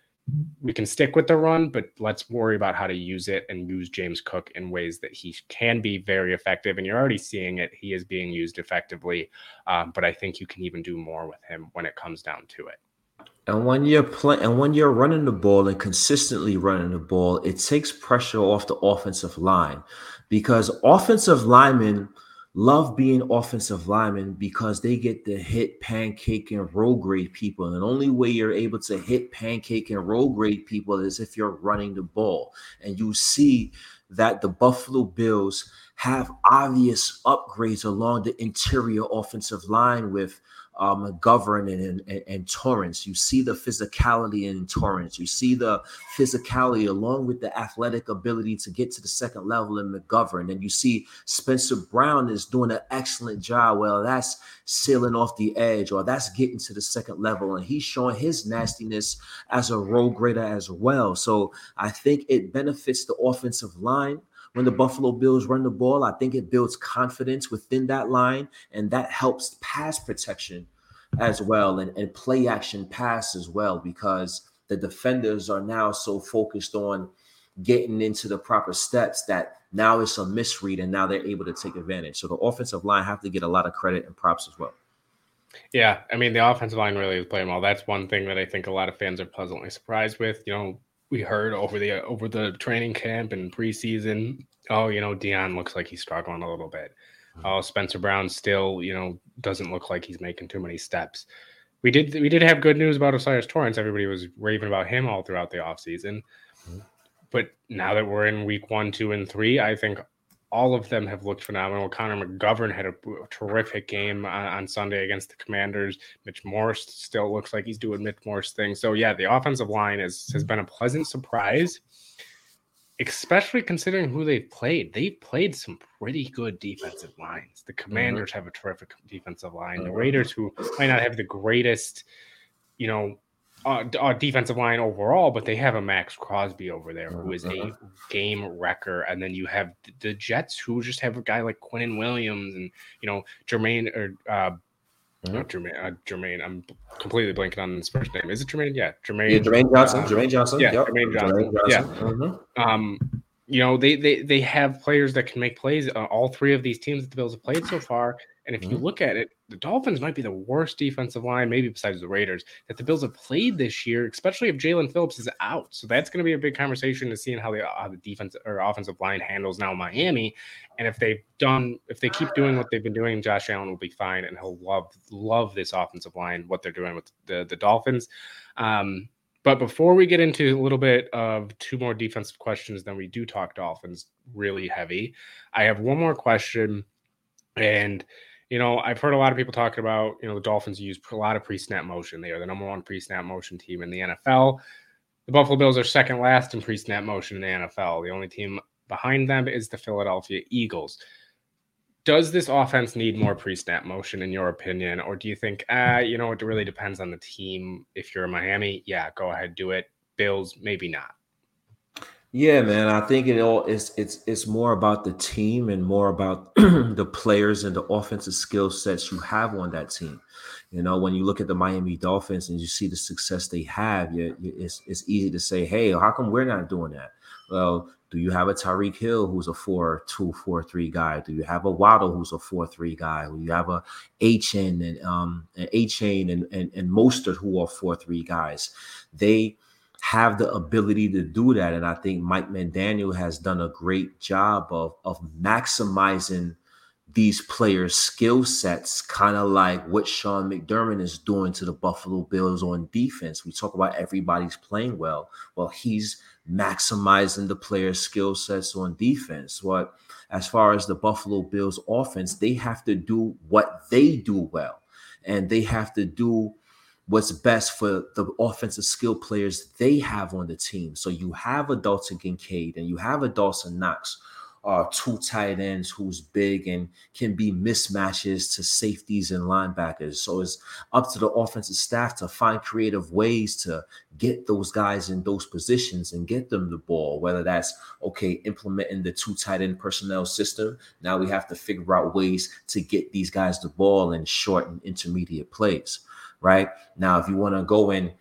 we can stick with the run, but let's worry about how to use it and use James Cook in ways that he can be very effective. And you're already seeing it; he is being used effectively. Um, but I think you can even do more with him when it comes down to it. And when you're playing, and when you're running the ball and consistently running the ball, it takes pressure off the offensive line because offensive linemen love being offensive linemen because they get to hit pancake and roll grade people. And the only way you're able to hit pancake and roll grade people is if you're running the ball. And you see that the Buffalo Bills have obvious upgrades along the interior offensive line with uh, McGovern and, and, and, Torrence. You see the physicality in Torrence. You see the physicality along with the athletic ability to get to the second level in McGovern. And you see Spencer Brown is doing an excellent job. Well, that's sailing off the edge or that's getting to the second level. And he's showing his nastiness as a roll grader as well. So I think it benefits the offensive line when the hmm. Buffalo Bills run the ball. I think it builds confidence within that line, and that helps pass protection as well and, and play action pass as well because the defenders are now so focused on getting into the proper steps that now it's a misread and now they're able to take advantage. So the offensive line have to get a lot of credit and props as well. Yeah, I mean the offensive line really is playing well. That's one thing that I think a lot of fans are pleasantly surprised with. You know, we heard over the over the training camp and preseason. Oh, you know, Dion looks like he's struggling a little bit. Mm-hmm. Oh, Spencer Brown still, you know, doesn't look like he's making too many steps. We did we did have good news about O'Cyrus Torrence. Everybody was raving about him all throughout the offseason. Mm-hmm. But now that we're in week one, two, and three, I think all of them have looked phenomenal. Connor McGovern had a terrific game on, on, Sunday against the Commanders. Mitch Morse still looks like he's doing Mitch Morse things. So yeah, the offensive line is, has been a pleasant surprise, especially considering who they've played. They've played some pretty good defensive lines. The mm-hmm. Commanders mm-hmm. have a terrific defensive line. The mm-hmm. Raiders, who might not have the greatest, you know, uh, uh, defensive line overall, but they have a Maxx Crosby over there who is a mm-hmm. game wrecker, and then you have the Jets who just have a guy like Quinnen Williams and you know Jermaine or uh, mm-hmm. not Jermaine, uh, Jermaine. I'm completely blanking on his first name. Is it Jermaine? Yeah, Jermaine. Yeah, Jermaine Johnson. Uh, Jermaine Johnson. Yeah, yep. Jermaine Johnson. Jermaine Johnson. Yeah. Mm-hmm. Um, you know they they they have players that can make plays. Uh, all three of these teams that the Bills have played so far, and if mm-hmm. you look at it, the Dolphins might be the worst defensive line, maybe besides the Raiders, that the Bills have played this year, especially if Jaelan Phillips is out. So that's going to be a big conversation to seeing how the, how the defense or offensive line handles now Miami. And if they've done, if they keep doing what they've been doing, Josh Allen will be fine, and he'll love love this offensive line, what they're doing with the the Dolphins. Um, but before we get into a little bit of two more defensive questions, then we do talk Dolphins really heavy. I have one more question, and you know, I've heard a lot of people talking about, you know, the Dolphins use a lot of pre snap motion. They are the number one pre snap motion team in the NFL. The Buffalo Bills are second last in pre snap motion in the NFL. The only team behind them is the Philadelphia Eagles. Does this offense need more pre snap motion, in your opinion? Or do you think, ah, you know, it really depends on the team? If you're a Miami, yeah, go ahead, do it. Bills, maybe not. Yeah, man. I think it all it's it's it's more about the team and more about the players and the offensive skill sets you have on that team. You know, when you look at the Miami Dolphins and you see the success they have, you, you, it's it's easy to say, "Hey, how come we're not doing that?" Well, do you have a Tyreek Hill who's a four two four three guy? Do you have a Waddle who's a four three guy? Do you have a Achane and um an Achane and and and Mostert who are four three guys? They have the ability to do that. And I think Mike McDaniel has done a great job of, of maximizing these players' skill sets, kind of like what Sean McDermott is doing to the Buffalo Bills on defense. We talk about everybody's playing well. Well, he's maximizing the players' skill sets on defense. What as far as the Buffalo Bills offense, they have to do what they do well, and they have to do what's best for the offensive skill players they have on the team. So you have a Dalton Kincaid and you have a Dawson Knox uh, two tight ends who's big and can be mismatches to safeties and linebackers. So it's up to the offensive staff to find creative ways to get those guys in those positions and get them the ball, whether that's okay, implementing the two tight end personnel system. Now we have to figure out ways to get these guys the ball in short and intermediate plays. Right now, if you want to go in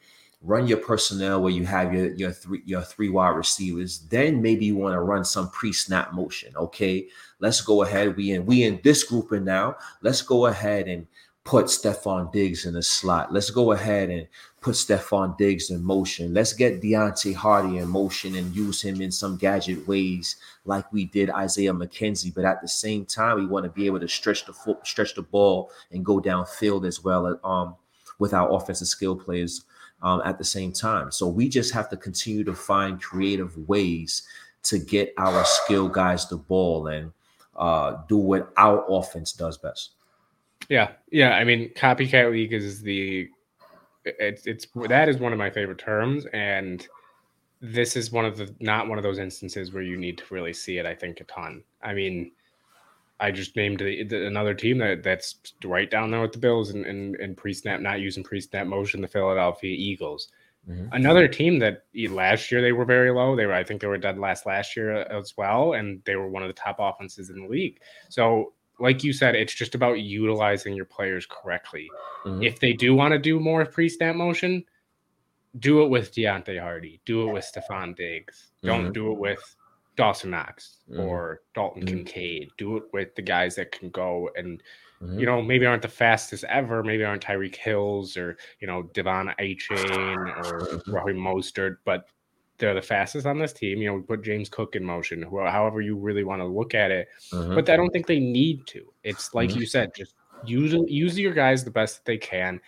run your personnel where you have your your three your three wide receivers. Then maybe you want to run some pre-snap motion. Okay, let's go ahead. We in we in this group and now let's go ahead and put Stefon Diggs in the slot. Let's go ahead and put Stefon Diggs in motion. Let's get Deonte Harty in motion and use him in some gadget ways like we did Isaiah McKenzie. But at the same time, we want to be able to stretch the foot, stretch the ball and go downfield as well um, with our offensive skill players um, at the same time. So we just have to continue to find creative ways to get our skill guys the ball and uh, do what our offense does best. Yeah, yeah. I mean, copycat league is the it's it's that is one of my favorite terms, and this is one of the not one of those instances where you need to really see it. I think a ton. I mean, I just named the, the, another team that that's right down there with the Bills and, and, and pre snap, not using pre snap motion, the Philadelphia Eagles. Mm-hmm. Another team that last year they were very low. They were, I think, they were dead last last year uh, as well, and they were one of the top offenses in the league. So, like you said, it's just about utilizing your players correctly. Mm-hmm. If they do want to do more pre snap motion, do it with Deonte Harty. do it with Stefon Diggs. Don't mm-hmm. do it with Dawson Knox mm-hmm. or Dalton mm-hmm. Kincaid. Do it with the guys that can go and mm-hmm. you know maybe aren't the fastest ever. Maybe aren't Tyreek Hills or you know De'Von Achane or mm-hmm. Robbie Mostert, but they're the fastest on this team. You know, we put James Cook in motion, however you really want to look at it. Mm-hmm. But I don't think they need to. It's like mm-hmm. you said, just use use your guys the best that they can.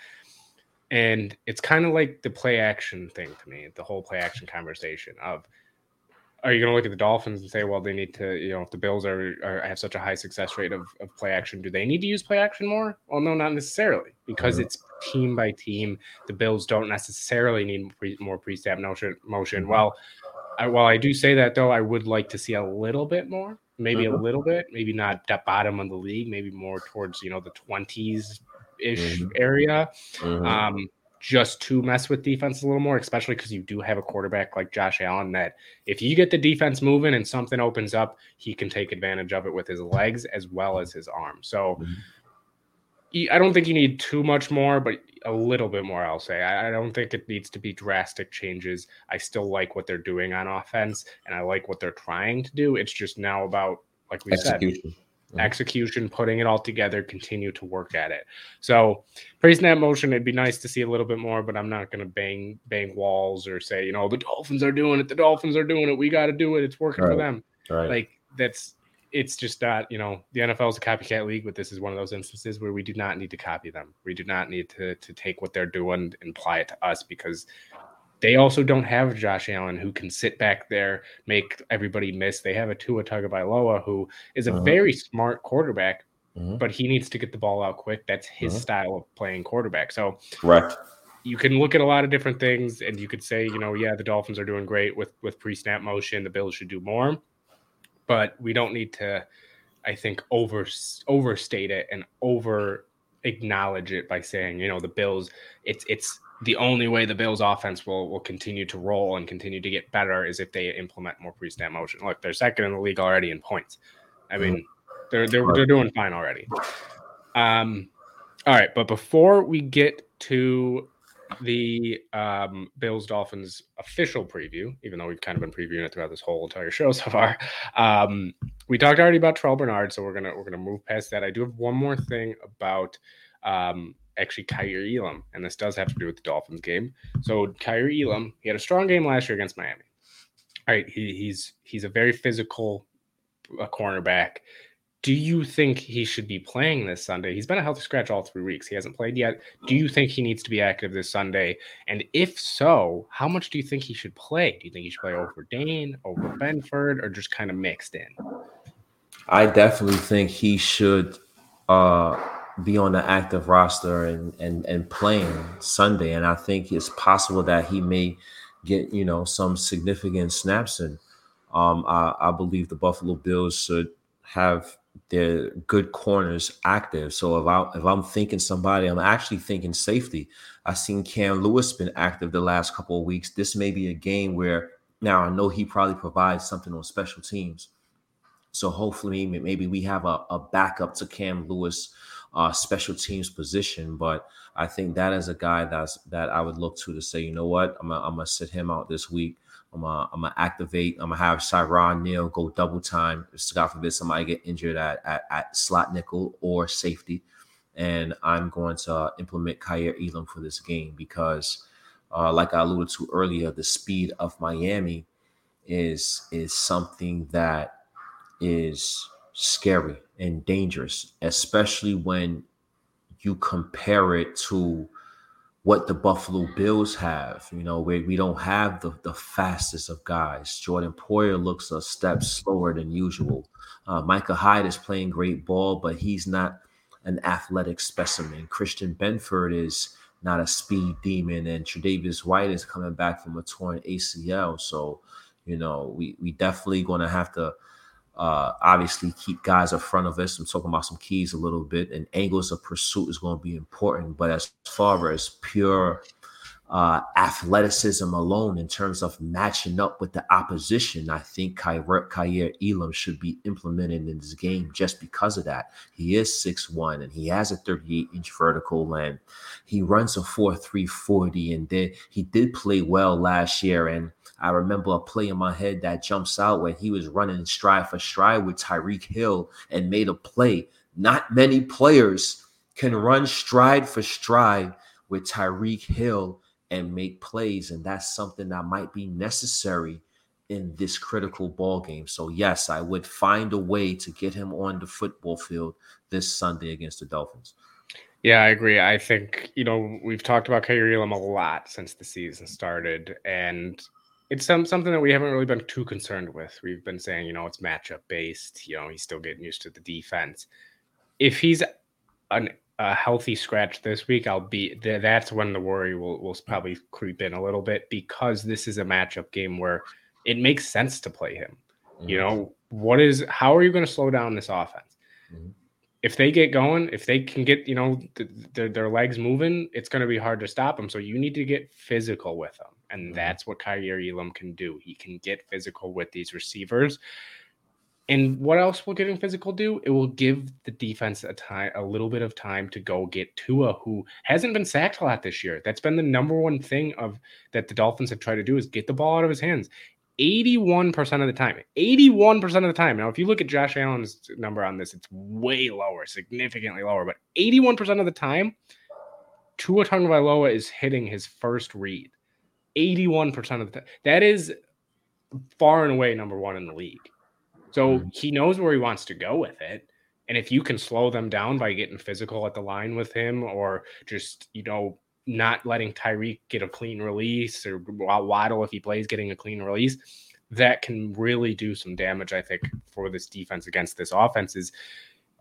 And it's kind of like the play action thing to me, the whole play action conversation of are you going to look at the Dolphins and say, well, they need to, you know, if the Bills are, are have such a high success rate of, of play action, do they need to use play action more? Well, no, not necessarily, because mm-hmm. it's team by team. The Bills don't necessarily need pre, more pre-snap motion. Motion. Mm-hmm. Well, I, while I do say that, though, I would like to see a little bit more, maybe a little bit, maybe not at bottom of the league, maybe more towards you know the twenties ish mm-hmm. area. Mm-hmm. Um, just to mess with defense a little more, especially because you do have a quarterback like Josh Allen that if you get the defense moving and something opens up, he can take advantage of it with his legs as well as his arm. So mm-hmm. I don't think you need too much more, but a little bit more, I'll say. I don't think it needs to be drastic changes. I still like what they're doing on offense and I like what they're trying to do. It's just now about, like we Execution. said, Mm-hmm. execution, putting it all together, continue to work at it. So pre that motion, it'd be nice to see a little bit more, but I'm not gonna bang bang walls or say, you know, the Dolphins are doing it, the Dolphins are doing it, we gotta do it, it's working right. for them. Right. Like that's it's just not, you know, the NFL is a copycat league, but this is one of those instances where we do not need to copy them. We do not need to to take what they're doing and apply it to us because they also don't have Josh Allen who can sit back there, make everybody miss. They have a Tua Tagovailoa who is a uh-huh. very smart quarterback, uh-huh. but he needs to get the ball out quick. That's his uh-huh. style of playing quarterback. So correct. You can look at a lot of different things, and you could say, you know, yeah, the Dolphins are doing great with with pre snap motion. The Bills should do more, but we don't need to, I think, over overstate it and over acknowledge it by saying, you know, the Bills. It's it's the only way the Bills offense will will continue to roll and continue to get better is if they implement more pre-snap motion. Look, they're second in the league already in points. I mean, they're they're they're doing fine already. Um, all right, but before we get to the um, Bills Dolphins official preview, even though we've kind of been previewing it throughout this whole entire show so far, um, we talked already about Terrel Bernard, so we're gonna we're gonna move past that. I do have one more thing about um, actually Kaiir Elam, and this does have to do with the Dolphins game. So Kaiir Elam, he had a strong game last year against Miami. All right, he, he's he's a very physical uh, cornerback. Do you think he should be playing this Sunday? He's been a healthy scratch all three weeks. He hasn't played yet. Do you think he needs to be active this Sunday? And if so, how much do you think he should play? Do you think he should play over Dane, over Benford, or just kind of mixed in? I definitely think he should uh, be on the active roster and and and playing Sunday, and I think it's possible that he may get you know some significant snaps in. Um, I, I believe the Buffalo Bills should have their good corners active. So if I if I'm thinking somebody, I'm actually thinking safety. I've seen Cam Lewis been active the last couple of weeks. This may be a game where now I know he probably provides something on special teams. So hopefully maybe we have a, a backup to Cam Lewis uh, special teams position. But I think that is a guy that's that I would look to to say, you know what, I'm gonna, I'm gonna sit him out this week. I'm gonna, I'm gonna activate. I'm gonna have Siran Neal go double time. God forbid somebody get injured at, at, at slot nickel or safety, and I'm going to implement Kaiir Elam for this game because, uh, like I alluded to earlier, the speed of Miami is is something that is scary and dangerous, especially when you compare it to what the Buffalo Bills have. You know, where we don't have the, the fastest of guys. Jordan Poyer looks a step slower than usual. Uh, Micah Hyde is playing great ball, but he's not an athletic specimen. Christian Benford is not a speed demon, and Tre'Davious White is coming back from a torn ACL. So, you know, we we definitely going to have to uh, obviously keep guys in front of us. I'm talking about some keys a little bit, and angles of pursuit is going to be important. But as far as pure uh, athleticism alone, in terms of matching up with the opposition, I think Kaiir Elam should be implemented in this game just because of that. He is 6'1 and he has a 38 inch vertical and he runs a 4 3 40. And then he did play well last year. And I remember a play in my head that jumps out where he was running stride for stride with Tyreek Hill and made a play. Not many players can run stride for stride with Tyreek Hill and make plays, and that's something that might be necessary in this critical ball game. So yes, I would find a way to get him on the football field this Sunday against the Dolphins. Yeah, I agree. I think, you know, we've talked about Kaiir Elam a lot since the season started, and it's some something that we haven't really been too concerned with. We've been saying, you know, it's matchup based. You know, he's still getting used to the defense. If he's an, a healthy scratch this week, I'll be that's when the worry will will probably creep in a little bit because this is a matchup game where it makes sense to play him. Mm-hmm. You know, what is how are you going to slow down this offense? Mm-hmm if they get going, if they can get you know th- th- their legs moving, it's going to be hard to stop them. So you need to get physical with them, and mm-hmm. that's what Kaiir Elam can do. He can get physical with these receivers. And what else will getting physical do? It will give the defense a time, a little bit of time to go get Tua, who hasn't been sacked a lot this year. That's been the number one thing of that the Dolphins have tried to do is get the ball out of his hands. 81% of the time. 81% of the time. Now, if you look at Josh Allen's number on this, it's way lower, significantly lower, but 81% of the time, Tua Tagovailoa is hitting his first read. 81% of the time. That is far and away number one in the league. So mm-hmm. he knows where he wants to go with it. And if you can slow them down by getting physical at the line with him or just, you know, not letting Tyreek get a clean release or Waddle if he plays getting a clean release, that can really do some damage. I think for this defense against this offense is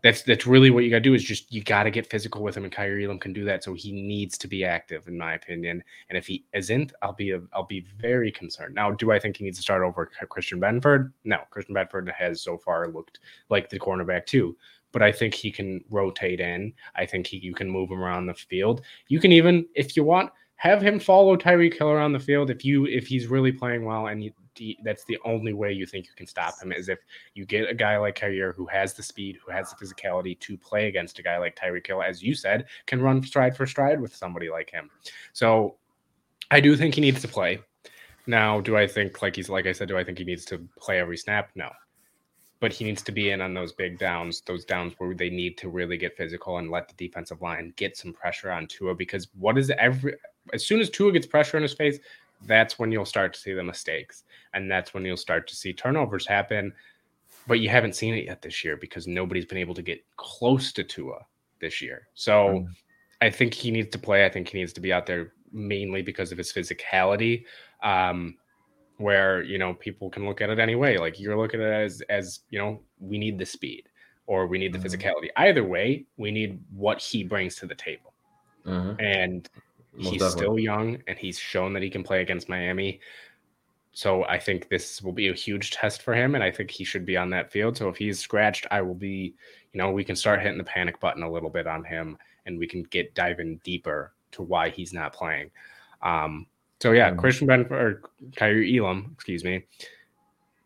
that's that's really what you got to do is just you got to get physical with him, and Kaiir Elam can do that. So he needs to be active, in my opinion. And if he isn't, I'll be a, I'll be very concerned. Now, do I think he needs to start over Christian Benford? No, Christian Benford has so far looked like the cornerback too but I think he can rotate in. I think he, you can move him around the field. You can even, if you want, have him follow Tyreek Hill around the field. If you if he's really playing well, and you, that's the only way you think you can stop him is if you get a guy like Kaiir who has the speed, who has the physicality to play against a guy like Tyreek Hill, as you said, can run stride for stride with somebody like him. So I do think he needs to play. Now, do I think like he's like I said, do I think he needs to play every snap? No but he needs to be in on those big downs, those downs where they need to really get physical and let the defensive line get some pressure on Tua. Because what is every as soon as Tua gets pressure in his face, that's when you'll start to see the mistakes, and that's when you'll start to see turnovers happen. But you haven't seen it yet this year because nobody's been able to get close to Tua this year. So mm. I think he needs to play. I think he needs to be out there mainly because of his physicality. Um, where you know people can look at it anyway. Like you're looking at it as as you know we need the speed or we need the mm-hmm. physicality. Either way, we need what he brings to the table. Mm-hmm. And Most he's definitely. still young, and he's shown that he can play against Miami. So I think this will be a huge test for him, and I think he should be on that field. So if he's scratched, I will be, you know, we can start hitting the panic button a little bit on him, and we can get diving deeper to why he's not playing. Um, so yeah, mm-hmm. Christian Ben or Kaiir Elam, excuse me.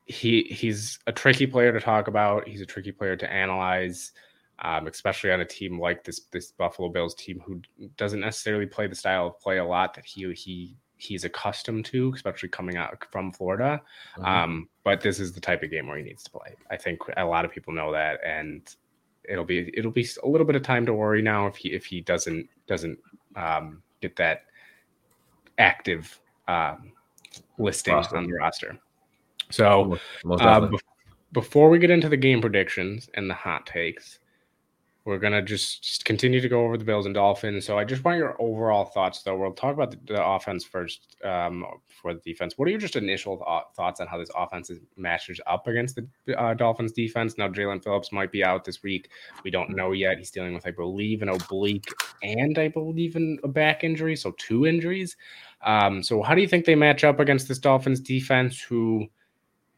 He he's a tricky player to talk about. He's a tricky player to analyze, um, especially on a team like this this Buffalo Bills team who doesn't necessarily play the style of play a lot that he he he's accustomed to, especially coming out from Florida. Mm-hmm. Um, but this is the type of game where he needs to play. I think a lot of people know that, and it'll be it'll be a little bit of time to worry now if he if he doesn't doesn't um, get that active um, listing on the roster. So uh, before we get into the game predictions and the hot takes, we're gonna just, just, continue to go over the Bills and Dolphins. So I just want your overall thoughts, though. We'll talk about the, the offense first um, for the defense. What are your just initial th- thoughts on how this offense is matches up against the uh, Dolphins defense? Now Jaelan Phillips might be out this week. We don't know yet. He's dealing with, I believe, an oblique and I believe in a back injury, so two injuries. Um, so how do you think they match up against this Dolphins defense, who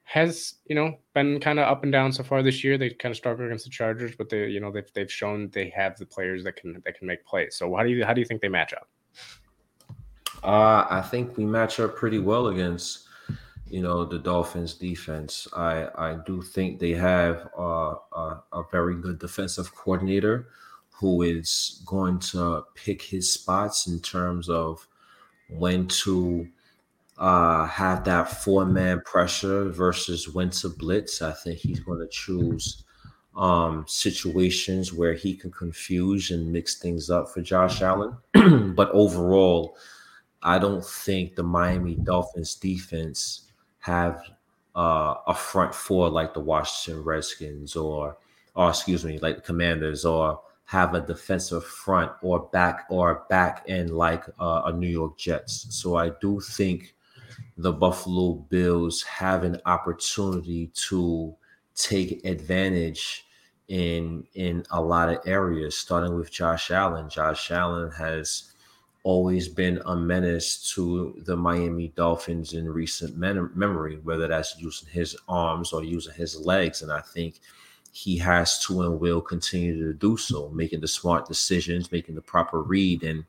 has you know been kind of up and down so far this year. They kind of struggled against the Chargers, but they you know they've they've shown they have the players that can that can make plays. So how do you how do you think they match up? Uh, I think we match up pretty well against you know the Dolphins defense. I I do think they have a, a very good defensive coordinator who is going to pick his spots in terms of when to uh, have that four man pressure versus winter blitz. I think he's going to choose um, situations where he can confuse and mix things up for Josh Allen. but overall, I don't think the Miami Dolphins defense have uh, a front four like the Washington Redskins or, or excuse me, like the Commanders or have a defensive front or back or back end like uh, a New York Jets. So I do think the Buffalo Bills have an opportunity to take advantage in in a lot of areas, starting with Josh Allen. Josh Allen has always been a menace to the Miami Dolphins in recent memory, whether that's using his arms or using his legs. And I think he has to and will continue to do so, making the smart decisions, making the proper read, and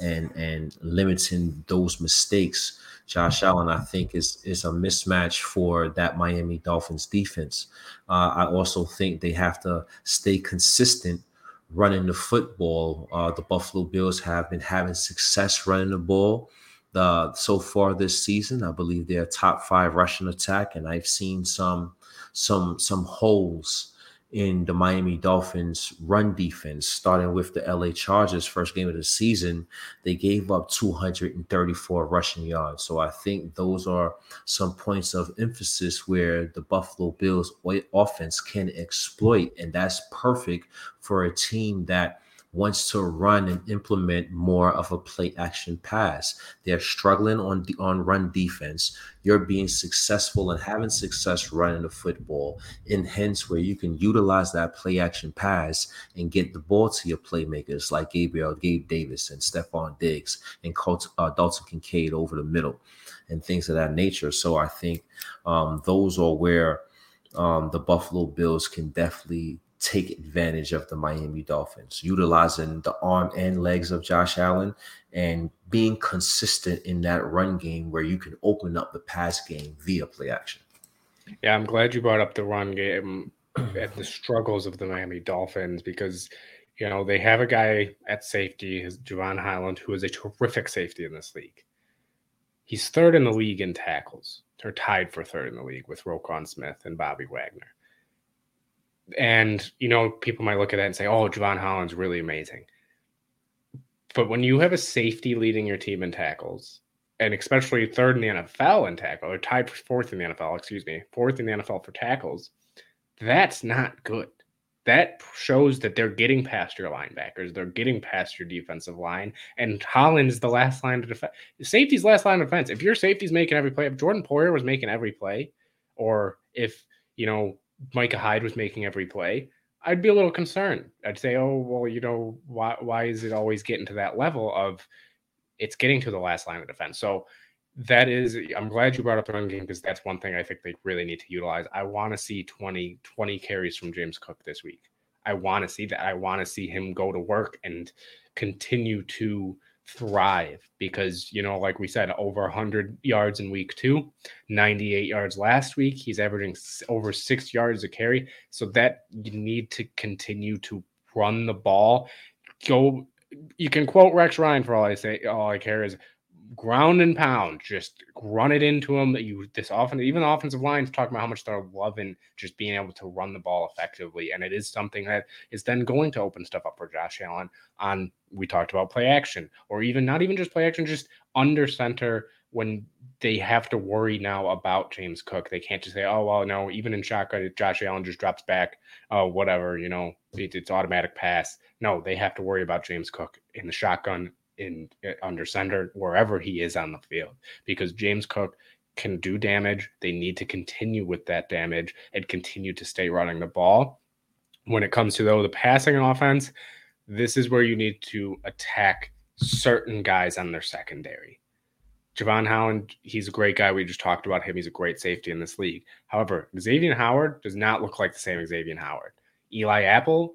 and and limiting those mistakes Josh Allen, I think, is is a mismatch for that Miami Dolphins defense. Uh, I also think they have to stay consistent running the football. Uh, the Buffalo Bills have been having success running the ball. The, so far this season, I believe they're top five rushing attack, and I've seen some some some holes in the Miami Dolphins run defense, starting with the LA Chargers first game of the season, they gave up 234 rushing yards. So I think those are some points of emphasis where the Buffalo Bills offense can exploit. And that's perfect for a team that wants to run and implement more of a play action pass. They're struggling on the on run defense. You're being successful and having success running the football, and hence where you can utilize that play action pass and get the ball to your playmakers like Gabriel, Gabe Davis, and Stefon Diggs and Colt, uh, Dalton Kincaid over the middle, and things of that nature. So I think um, those are where um, the Buffalo Bills can definitely take advantage of the Miami Dolphins, utilizing the arm and legs of Josh Allen and being consistent in that run game where you can open up the pass game via play action. Yeah, I'm glad you brought up the run game and the struggles of the Miami Dolphins because you know they have a guy at safety, his Jevon Holland, who is a terrific safety in this league. He's third in the league in tackles. They're tied for third in the league with Roquan Smith and Bobby Wagner and you know, people might look at that and say, "Oh, Jevon Holland's really amazing." But when you have a safety leading your team in tackles, and especially third in the NFL in tackle, or tied for fourth in the NFL, excuse me, fourth in the NFL for tackles, that's not good. that shows that they're getting past your linebackers, they're getting past your defensive line, and Holland's the last line of defense. Safety's last line of defense. If your safety's making every play, if Jordan Poyer was making every play, or if you know Micah Hyde was making every play, I'd be a little concerned. I'd say, oh well, you know, why why is it always getting to that level of it's getting to the last line of defense? So that is i'm glad you brought up the run game because that's one thing i think they really need to utilize i want to see 20 20 carries from james cook this week i want to see that i want to see him go to work and continue to thrive because you know like we said over 100 yards in week two 98 yards last week. He's averaging over six yards a carry. So that you need to continue to run the ball. Go you can quote rex ryan for all i say all i care is ground and pound, just run it into them. That you this often, even the offensive lines talking about how much they're loving just being able to run the ball effectively, and it is something that is then going to open stuff up for Josh Allen. On we talked about play action, or even not even just play action, just under center when they have to worry now about James Cook. They can't just say, "Oh well, no." Even in shotgun, if Josh Allen just drops back. Oh, whatever, you know, it, it's automatic pass. No, they have to worry about James Cook in the shotgun in eh, under center wherever he is on the field because James Cook can do damage. They need to continue with that damage and continue to stay running the ball. When it comes to though the passing offense, this is where you need to attack certain guys on their secondary. Jevon Holland, he's a great guy. We just talked about him. He's a great safety in this league. However, Xavier Howard does not look like the same Xavier Howard. Eli Apple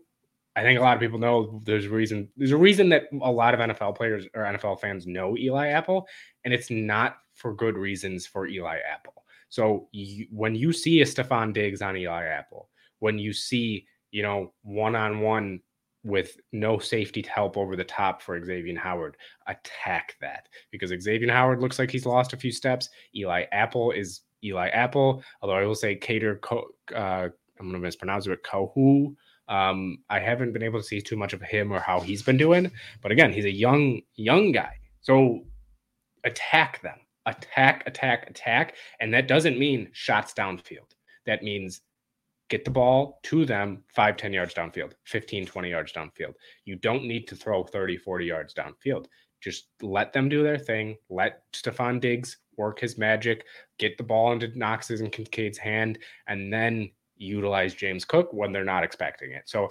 I think a lot of people know there's a reason there's a reason that a lot of NFL players or NFL fans know Eli Apple, and it's not for good reasons for Eli Apple. So you, when you see a Stefon Diggs on Eli Apple, when you see you know one on one with no safety help over the top for Xavier Howard, attack that because Xavier Howard looks like he's lost a few steps. Eli Apple is Eli Apple, although I will say Kader, uh, I'm going to mispronounce it, Kohou um, I haven't been able to see too much of him or how he's been doing, but again, he's a young young guy. So attack them, attack, attack, attack, and that doesn't mean shots downfield. That means get the ball to them 5 10 yards downfield 15 20 yards downfield. You don't need to throw 30 40 yards downfield. Just let them do their thing. Let Stefon diggs work his magic get the ball into knox's and kincaid's hand and then utilize James Cook when they're not expecting it. So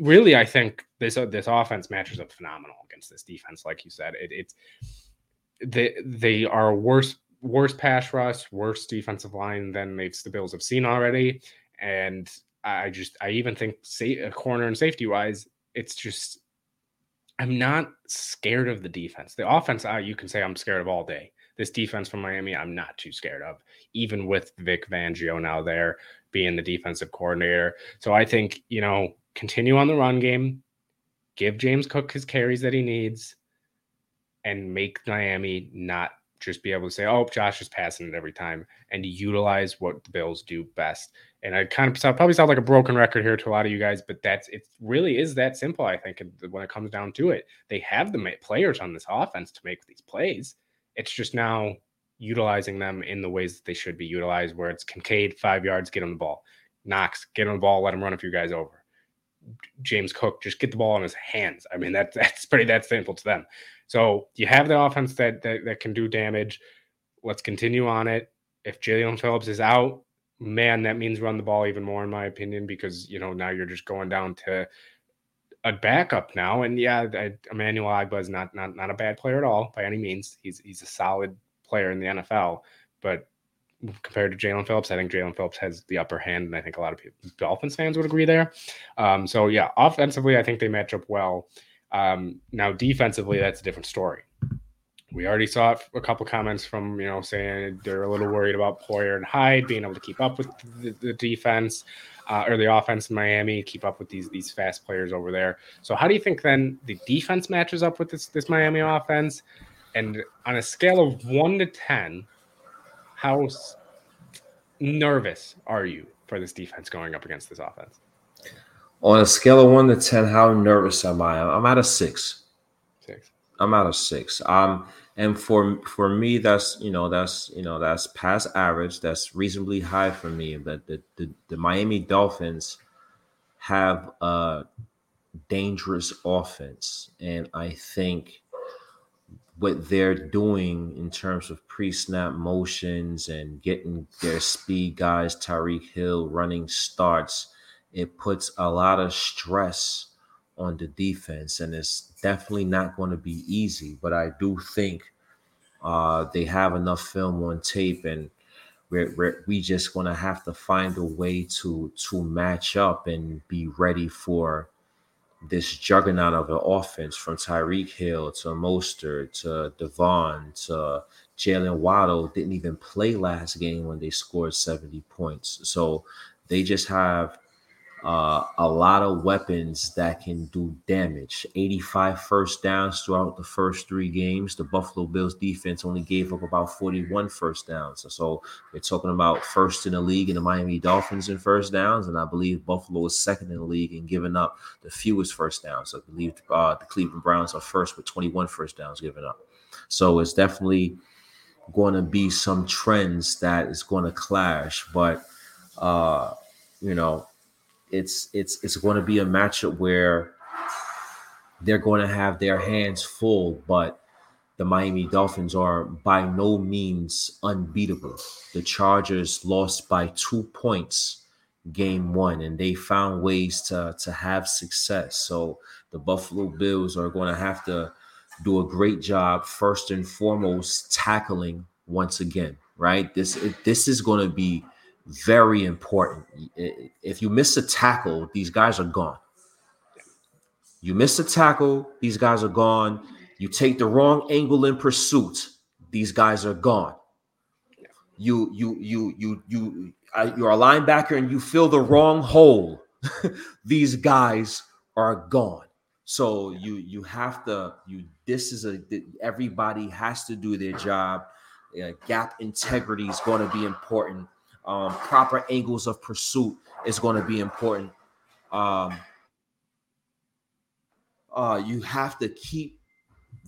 really, I think this uh, this offense matches up phenomenal against this defense. Like you said, it, it's they they are worse worse pass rush, worse defensive line than they've the Bills have seen already. And I just I even think say, a corner and safety wise, it's just I'm not scared of the defense. The offense, uh, you can say I'm scared of all day. This defense from Miami, I'm not too scared of, even with Vic Fangio now there being the defensive coordinator. So I think, you know, continue on the run game, give James Cook his carries that he needs, and make Miami not just be able to say, oh, Josh is passing it every time and utilize what the Bills do best. And I kind of probably sound like a broken record here to a lot of you guys, but that's it really is that simple, I think, when it comes down to it. They have the players on this offense to make these plays. It's just now utilizing them in the ways that they should be utilized, where it's Kincaid, five yards, get him the ball. Knox, get him the ball, let him run a few guys over. James Cook, just get the ball in his hands. I mean, that, that's pretty that simple to them. So you have the offense that, that, that can do damage. Let's continue on it. If Jaelan Phillips is out, man, that means run the ball even more, in my opinion, because you know now you're just going down to a backup now. And yeah, Emmanuel Ogbah is not not not a bad player at all by any means. He's he's a solid player in the NFL. But compared to Jaelan Phillips, I think Jaelan Phillips has the upper hand, and I think a lot of people, Dolphins fans would agree there. Um, so yeah, offensively, I think they match up well. Um, now defensively, that's a different story. We already saw a couple comments from you know saying they're a little worried about Poyer and Hyde being able to keep up with the, the defense uh, or the offense in Miami, keep up with these these fast players over there. So how do you think then the defense matches up with this this Miami offense? And on a scale of one to 10, how nervous are you for this defense going up against this offense? On a scale of one to 10, how nervous am I? I'm at a six. I'm at a six. Um, and for for me, that's you know that's you know that's past average. That's reasonably high for me. But the, the, the Miami Dolphins have a dangerous offense. And I think what they're doing in terms of pre-snap motions and getting their speed guys, Tyreek Hill running starts, it puts a lot of stress on the defense, and it's definitely not going to be easy. But I do think uh, they have enough film on tape, and we're, we're we just going to have to find a way to to match up and be ready for this juggernaut of an offense from Tyreek Hill to Mostert to De'Von to Jaylen Waddle didn't even play last game when they scored 70 points. So they just have uh, a lot of weapons that can do damage. 85 first downs throughout the first three games. The Buffalo Bills defense only gave up about 41 first downs. So we're talking about first in the league in the Miami Dolphins in first downs. And I believe Buffalo is second in the league in giving up the fewest first downs. I believe uh, the Cleveland Browns are first with 21 first downs given up. So it's definitely going to be some trends that is going to clash. But, uh, you know, it's it's it's going to be a matchup where they're going to have their hands full, but the Miami Dolphins are by no means unbeatable. The Chargers lost by two points game one, and they found ways to, to have success. So the Buffalo Bills are going to have to do a great job, first and foremost, tackling once again, right? This this is going to be very important. If you miss a tackle, these guys are gone. You miss a tackle, these guys are gone. You take the wrong angle in pursuit, these guys are gone. You you you you you uh, you're a linebacker and you fill the wrong hole, these guys are gone. So you you have to you this is a everybody has to do their job. Uh, gap integrity is going to be important um, proper angles of pursuit is going to be important. Um, uh, you have to keep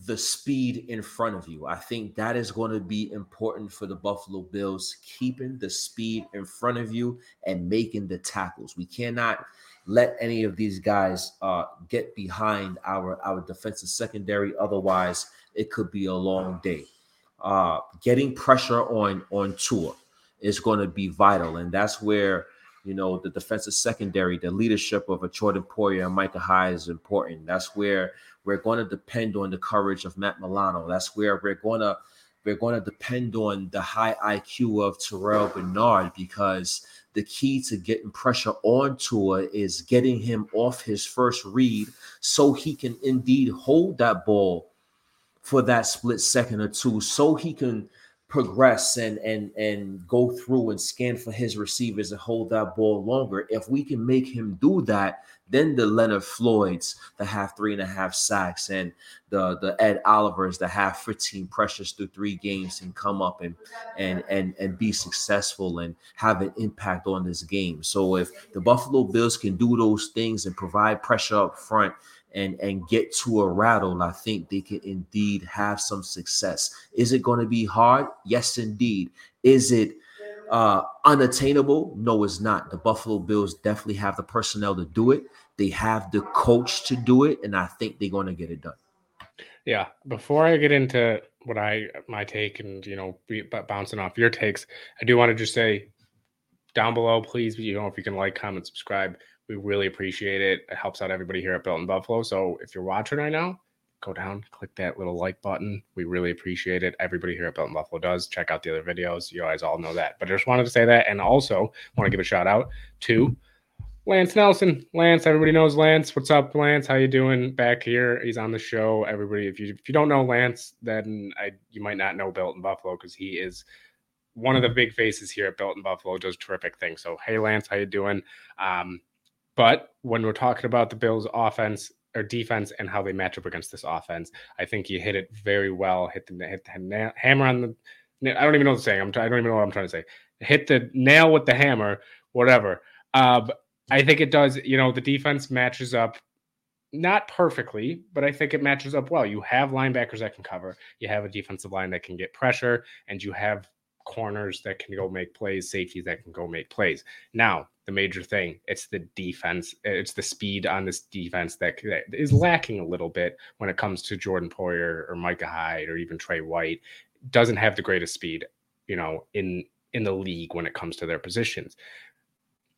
the speed in front of you. I think that is going to be important for the Buffalo Bills, keeping the speed in front of you and making the tackles. We cannot let any of these guys uh, get behind our our defensive secondary. Otherwise, it could be a long day. Uh, getting pressure on on Tua is going to be vital. And that's where, you know, the defensive secondary, the leadership of a Jordan Poyer and Micah Hyde is important. That's where we're going to depend on the courage of Matt Milano. That's where we're going to we're going to depend on the high IQ of Terrel Bernard because the key to getting pressure on Tua is getting him off his first read so he can indeed hold that ball for that split second or two so he can progress and and and go through and scan for his receivers and hold that ball longer. If we can make him do that, then the Leonard Floyds that have three and a half sacks and the the Ed Olivers that have 15 pressures through three games can come up and and and and be successful and have an impact on this game. So if the Buffalo Bills can do those things and provide pressure up front and and get to a rattle, I think they can indeed have some success. Is it going to be hard? Yes, indeed. Is it uh, unattainable? No, it's not. The Buffalo Bills definitely have the personnel to do it. They have the coach to do it, and I think they're going to get it done. Yeah. Before I get into what I my take and you know be, bouncing off your takes, I do want to just say down below, please, you know, if you can like, comment, subscribe we really appreciate it. It helps out everybody here at Built in Buffalo. So if you're watching right now, go down, click that little like button. We really appreciate it. Everybody here at Built in Buffalo does. Check out the other videos. You guys all know that. But I just wanted to say that. And also want to give a shout out to Lance Nelson. Lance, everybody knows Lance. What's up, Lance? How you doing back here? He's on the show. Everybody, if you if you don't know Lance, then I you might not know Built in Buffalo because he is one of the big faces here at Built in Buffalo. Does terrific things. So hey, Lance, how you doing? Um, but when we're talking about the Bills' offense or defense and how they match up against this offense, I think you hit it very well. Hit the hit the hammer on the. I don't even know what to say. I'm. I don't even know what I'm trying to say. Hit the nail with the hammer. Whatever. Uh, I think it does. You know, the defense matches up not perfectly, but I think it matches up well. You have linebackers that can cover. You have a defensive line that can get pressure, and you have corners that can go make plays, safeties that can go make plays. Now, the major thing, it's the defense, it's the speed on this defense that, that is lacking a little bit when it comes to Jordan Poyer or Micah Hyde or even Tre White. Doesn't have the greatest speed, you know, in in the league when it comes to their positions.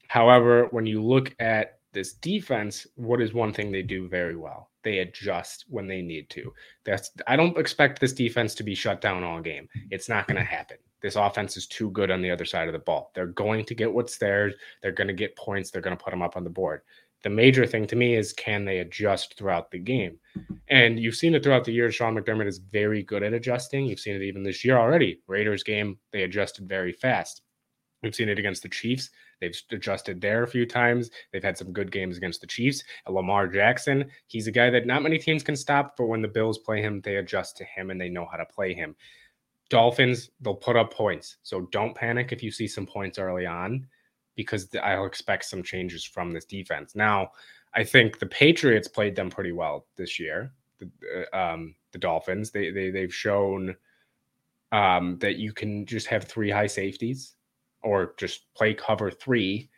However, when you look at this defense, what is one thing they do very well? They adjust when they need to. That's I don't expect this defense to be shut down all game. It's not going to happen. This offense is too good on the other side of the ball. They're going to get what's theirs. They're going to get points. They're going to put them up on the board. The major thing to me is can they adjust throughout the game? And you've seen it throughout the year. Sean McDermott is very good at adjusting. You've seen it even this year already. Raiders game, they adjusted very fast. We've seen it against the Chiefs. They've adjusted there a few times. They've had some good games against the Chiefs. Lamar Jackson, he's a guy that not many teams can stop, but when the Bills play him, they adjust to him and they know how to play him. Dolphins, they'll put up points. So don't panic if you see some points early on because I'll expect some changes from this defense. Now, I think the Patriots played them pretty well this year. The, uh, um, the Dolphins, they, they they've shown um, that you can just have three high safeties or just play cover three.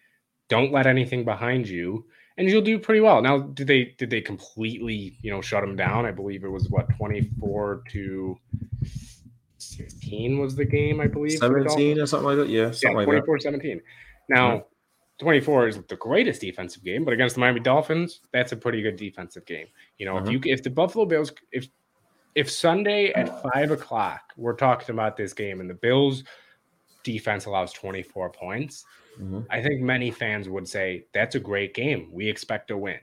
Don't let anything behind you, and you'll do pretty well. Now, did they did they completely you know shut them down? I believe it was what twenty four to sixteen was the game. I believe seventeen or something like that. Yeah, yeah, like 24 17. Now, yeah. 24 is the greatest defensive game, but against the Miami Dolphins, that's a pretty good defensive game. You know, if you mm-hmm. if the Buffalo Bills if if Sunday at five o'clock we're talking about this game and the Bills defense allows 24 points, mm-hmm. I think many fans would say that's a great game. We expect to win.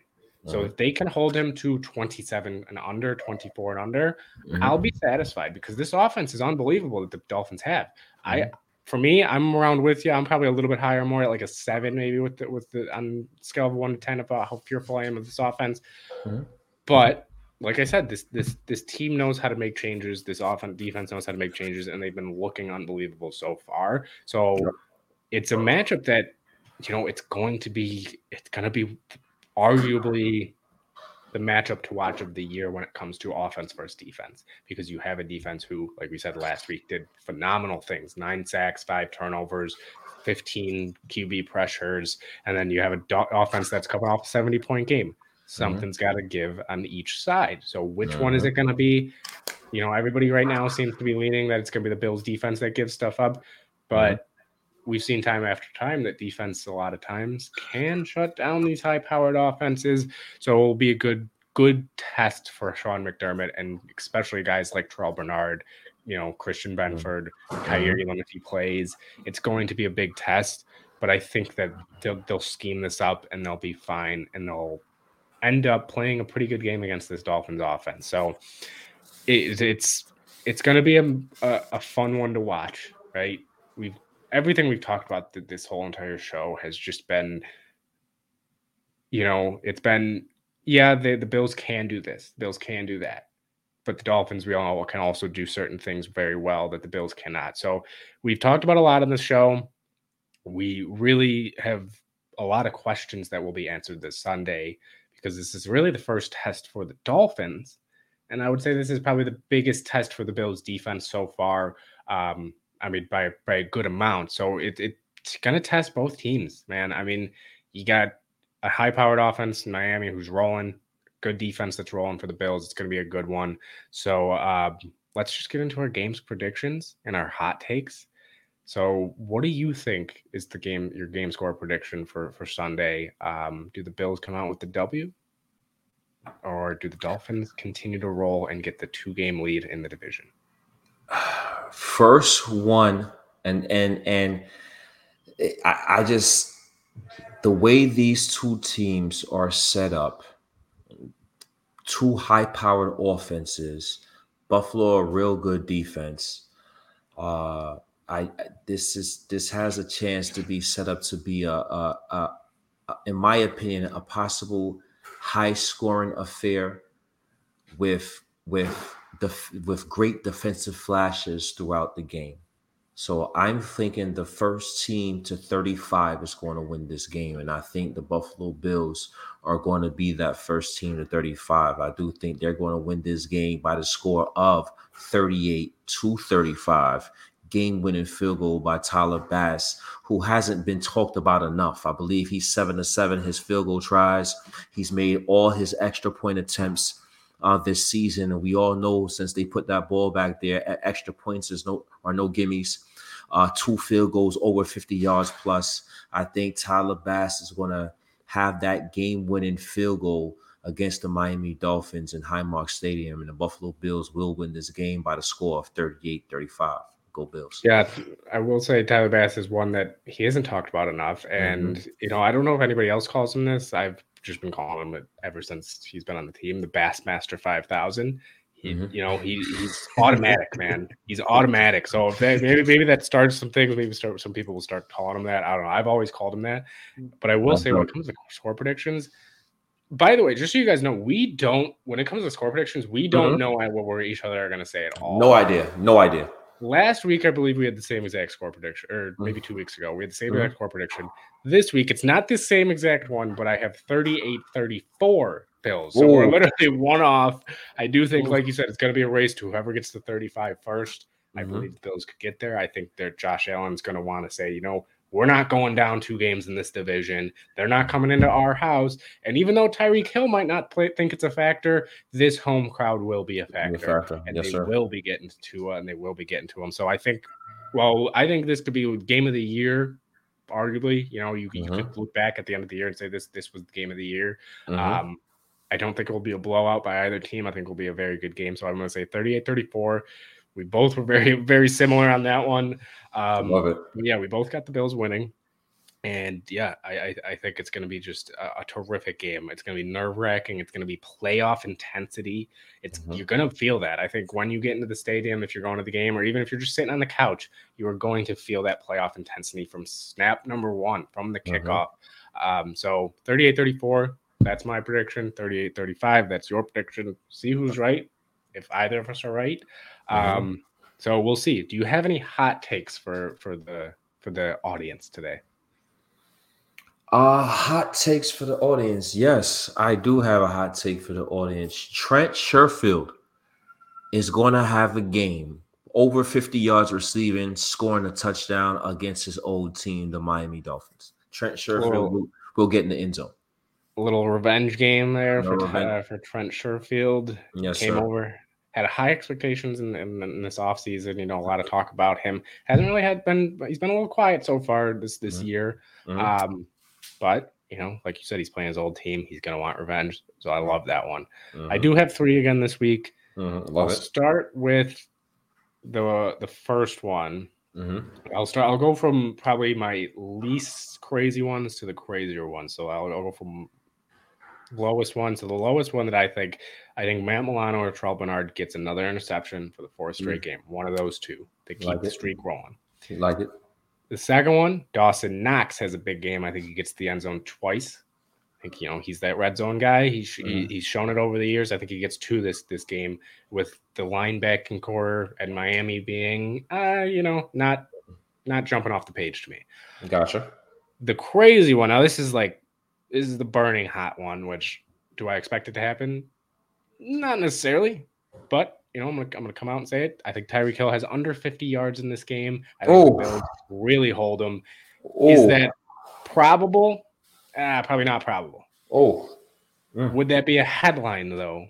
So mm-hmm. if they can hold him to 27 and under, 24 and under, mm-hmm. I'll be satisfied because this offense is unbelievable that the Dolphins have. I mm-hmm. for me, I'm around with you. I'm probably a little bit higher, more at like a seven, maybe with the with the on scale of one to ten about how fearful I am of this offense. Mm-hmm. But like I said, this this this team knows how to make changes. This offense defense knows how to make changes, and they've been looking unbelievable so far. So yep. it's a matchup that you know it's going to be it's going to be arguably the matchup to watch of the year when it comes to offense versus defense because you have a defense who, like we said last week, did phenomenal things: nine sacks, five turnovers, 15 QB pressures, and then you have a do- offense that's coming off a 70 point game. Mm-hmm. Something's mm-hmm. got to give on each side. So which mm-hmm. one is mm-hmm. it going to be? You know, everybody right now seems to be leaning that it's going to be the Bills defense that gives stuff up, but mm-hmm. we've seen time after time that defense a lot of times can shut down these high-powered offenses. So it will be a good good test for Sean McDermott and especially guys like Terrel Bernard, you know, Christian mm-hmm. Benford, Kaiir Elam if he plays. It's going to be a big test, but I think that they'll they'll scheme this up and they'll be fine and they'll end up playing a pretty good game against this Dolphins offense. So it, it's it's going to be a, a, a, fun one to watch, right? We've everything we've talked about this whole entire show has just been, you know, it's been yeah, the the Bills can do this, Bills can do that, but the Dolphins we all know can also do certain things very well that the Bills cannot. So we've talked about a lot on this show. We really have a lot of questions that will be answered this Sunday because this is really the first test for the Dolphins. And I would say this is probably the biggest test for the Bills defense so far. Um, I mean, by, by a good amount. So it, it's going to test both teams, man. I mean, you got a high powered offense in Miami who's rolling, good defense that's rolling for the Bills. It's going to be a good one. So uh, let's just get into our games predictions and our hot takes. So, what do you think is the game your game score prediction for for Sunday? Um, do the Bills come out with the W, or do the Dolphins continue to roll and get the two game lead in the division? First one, and and and I, I just the way these two teams are set up, two high powered offenses. Buffalo a real good defense. Uh, I this is this has a chance to be set up to be a, a, a, a in my opinion, a possible high scoring affair with with with great defensive flashes throughout the game. So I'm thinking the first team to 35 is going to win this game. And I think the Buffalo Bills are going to be that first team to 35. I do think they're going to win this game by the score of 38 to 35 game winning field goal by Tyler Bass, who hasn't been talked about enough. I believe he's seven to seven his field goal tries. He's made all his extra point attempts uh, this season, and we all know since they put that ball back there, extra points is no are no gimmies. Uh, two field goals over 50 yards plus. I think Tyler Bass is going to have that game winning field goal against the Miami Dolphins in Highmark Stadium, and the Buffalo Bills will win this game by the score of 38 35. Go Bills. Yeah, I will say Tyler Bass is one that he hasn't talked about enough. And, mm-hmm. you know, I don't know if anybody else calls him this. I've just been calling him it ever since he's been on the team, the Bassmaster 5000. He, mm-hmm. you know, he, he's automatic, man. He's automatic. So if that, maybe maybe that starts some things. Maybe start some people will start calling him that. I don't know. I've always called him that, but I will That's say when it comes to score predictions, by the way, just so you guys know, we don't when it comes to score predictions, we don't mm-hmm. know what we're each other are going to say at all. No idea. No idea. Last week, I believe we had the same exact score prediction, or maybe two weeks ago, we had the same mm-hmm. exact score prediction. This week, it's not the same exact one, but I have 38 34 Bills. So Ooh. we're literally one off. I do think, like you said, it's going to be a race to whoever gets to 35 first. I mm-hmm. believe the Bills could get there. I think that Josh Allen's going to want to say, you know, we're not going down two games in this division. They're not coming into our house. And even though Tyreek Hill might not play, think it's a factor, this home crowd will be a factor. Be a factor. And yes, they sir. will be getting to Tua and they will be getting to him. So I think, well, I think this could be game of the year. Arguably, you know, you, mm-hmm. could look back at the end of the year and say this this was the game of the year. Mm-hmm. Um, I don't think it will be a blowout by either team. I think it will be a very good game. So I'm going to say 38 34. We both were very, very similar on that one. Um, Love it. Yeah, we both got the Bills winning. And yeah, I, I, I think it's going to be just a, a terrific game. It's going to be nerve wracking. It's going to be playoff intensity. It's mm-hmm. you're going to feel that. I think when you get into the stadium, if you're going to the game, or even if you're just sitting on the couch, you are going to feel that playoff intensity from snap number one, from the mm-hmm. kickoff. Mm-hmm. Um, so 38 34, that's my prediction. 38 35, that's your prediction. See who's right. If either of us are right. Um, so we'll see. Do you have any hot takes for for the for the audience today? Uh hot takes for the audience. Yes, I do have a hot take for the audience. Trent Sherfield is going to have a game over 50 yards receiving, scoring a touchdown against his old team, the Miami Dolphins. Trent Sherfield will, will get in the end zone. A little revenge game there for, uh, for Trent Sherfield. Yes, Came sir. over had high expectations in, in, in, this offseason. You know, a lot of talk about him. Hasn't really had been he's been a little quiet so far this this mm-hmm. year. Mm-hmm. Um, but you know, like you said, he's playing his old team. He's gonna want revenge. So I love that one. Mm-hmm. I do have three again this week. Mm-hmm. Love I'll it. Start with the the first one. Mm-hmm. I'll start. I'll go from probably my least crazy ones to the crazier ones. So I'll, I'll go from lowest one So the lowest one that I think I think Matt Milano or Terrel Bernard gets another interception for the fourth straight mm. game. One of those two to keep like the streak rolling. like it. The second one, Dawson Knox has a big game. I think he gets the end zone twice. I think you know he's that red zone guy. He's mm. he, he's shown it over the years. I think he gets to this this game with the linebacking corps at Miami being uh you know not not jumping off the page to me. Gotcha. The crazy one. Now this is like is the burning hot one. Which do I expect it to happen? Not necessarily, but you know, I'm gonna I'm gonna come out and say it. I think Tyreek Hill has under 50 yards in this game. I think oh. Really hold him. Oh. Is that probable? Uh, probably not probable. Oh. Mm. Would that be a headline though?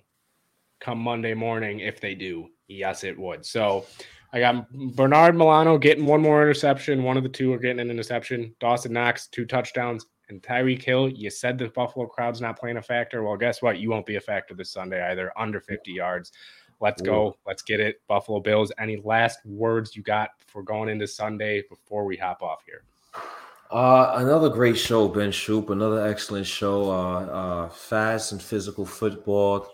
Come Monday morning, if they do, yes, it would. So I got Bernard Milano getting one more interception. One of the two are getting an interception. Dawson Knox, two touchdowns. And Tyreek Hill, you said the Buffalo crowd's not playing a factor. Well, guess what? You won't be a factor this Sunday either. Under 50 yards. Let's go. Let's get it. Buffalo Bills. Any last words you got for going into Sunday before we hop off here? Uh, another great show, Ben Shoop. Another excellent show. Uh, uh, fast and physical football.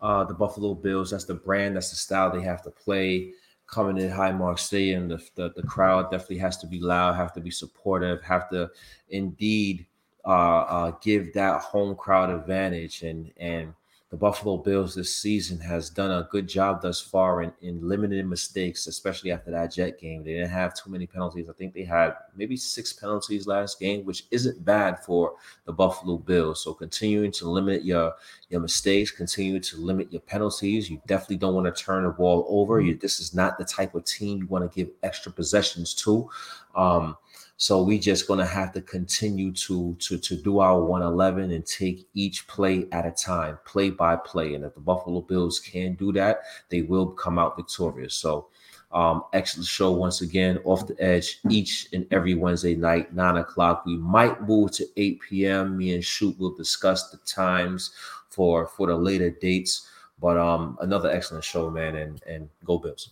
Uh, the Buffalo Bills. That's the brand. That's the style they have to play. Coming in Highmark Stadium, the, the the crowd definitely has to be loud, have to be supportive, have to indeed uh, uh, give that home crowd advantage. And and the Buffalo Bills this season has done a good job thus far in, in limiting mistakes, especially after that Jet game. They didn't have too many penalties. I think they had maybe six penalties last game, which isn't bad for the Buffalo Bills. So continuing to limit your your mistakes, continue to limit your penalties. You definitely don't want to turn the ball over. You, this is not the type of team you want to give extra possessions to. Um, so we just gonna have to continue to to to do our 111 and take each play at a time, play by play. And if the Buffalo Bills can do that, they will come out victorious. So um, excellent show once again, off the edge each and every Wednesday night, nine o'clock. We might move to 8 p.m. Me and Shoop will discuss the times for for the later dates. But um, another excellent show, man, and and go Bills.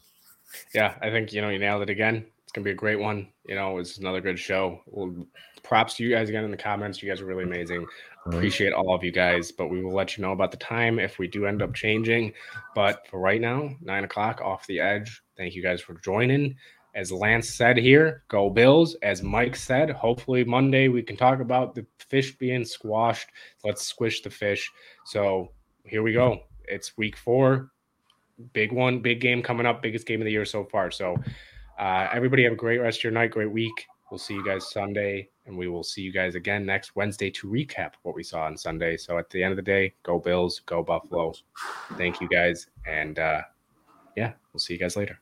Yeah, I think you know you nailed it again. It's gonna be a great one. You know, it's another good show. Well, props to you guys again in the comments. You guys are really amazing. Appreciate all of you guys, but we will let you know about the time if we do end up changing. But for right now, nine o'clock off the edge. Thank you guys for joining. As Lance said here, go Bills. As Mike said, hopefully Monday we can talk about the fish being squashed. Let's squish the fish. So here we go. It's week four. Big one, big game coming up, biggest game of the year so far. So uh, everybody have a great rest of your night, great week. We'll see you guys Sunday, and we will see you guys again next Wednesday to recap what we saw on Sunday. So at the end of the day, go Bills, go Buffalo. Thank you guys, and uh, yeah, we'll see you guys later.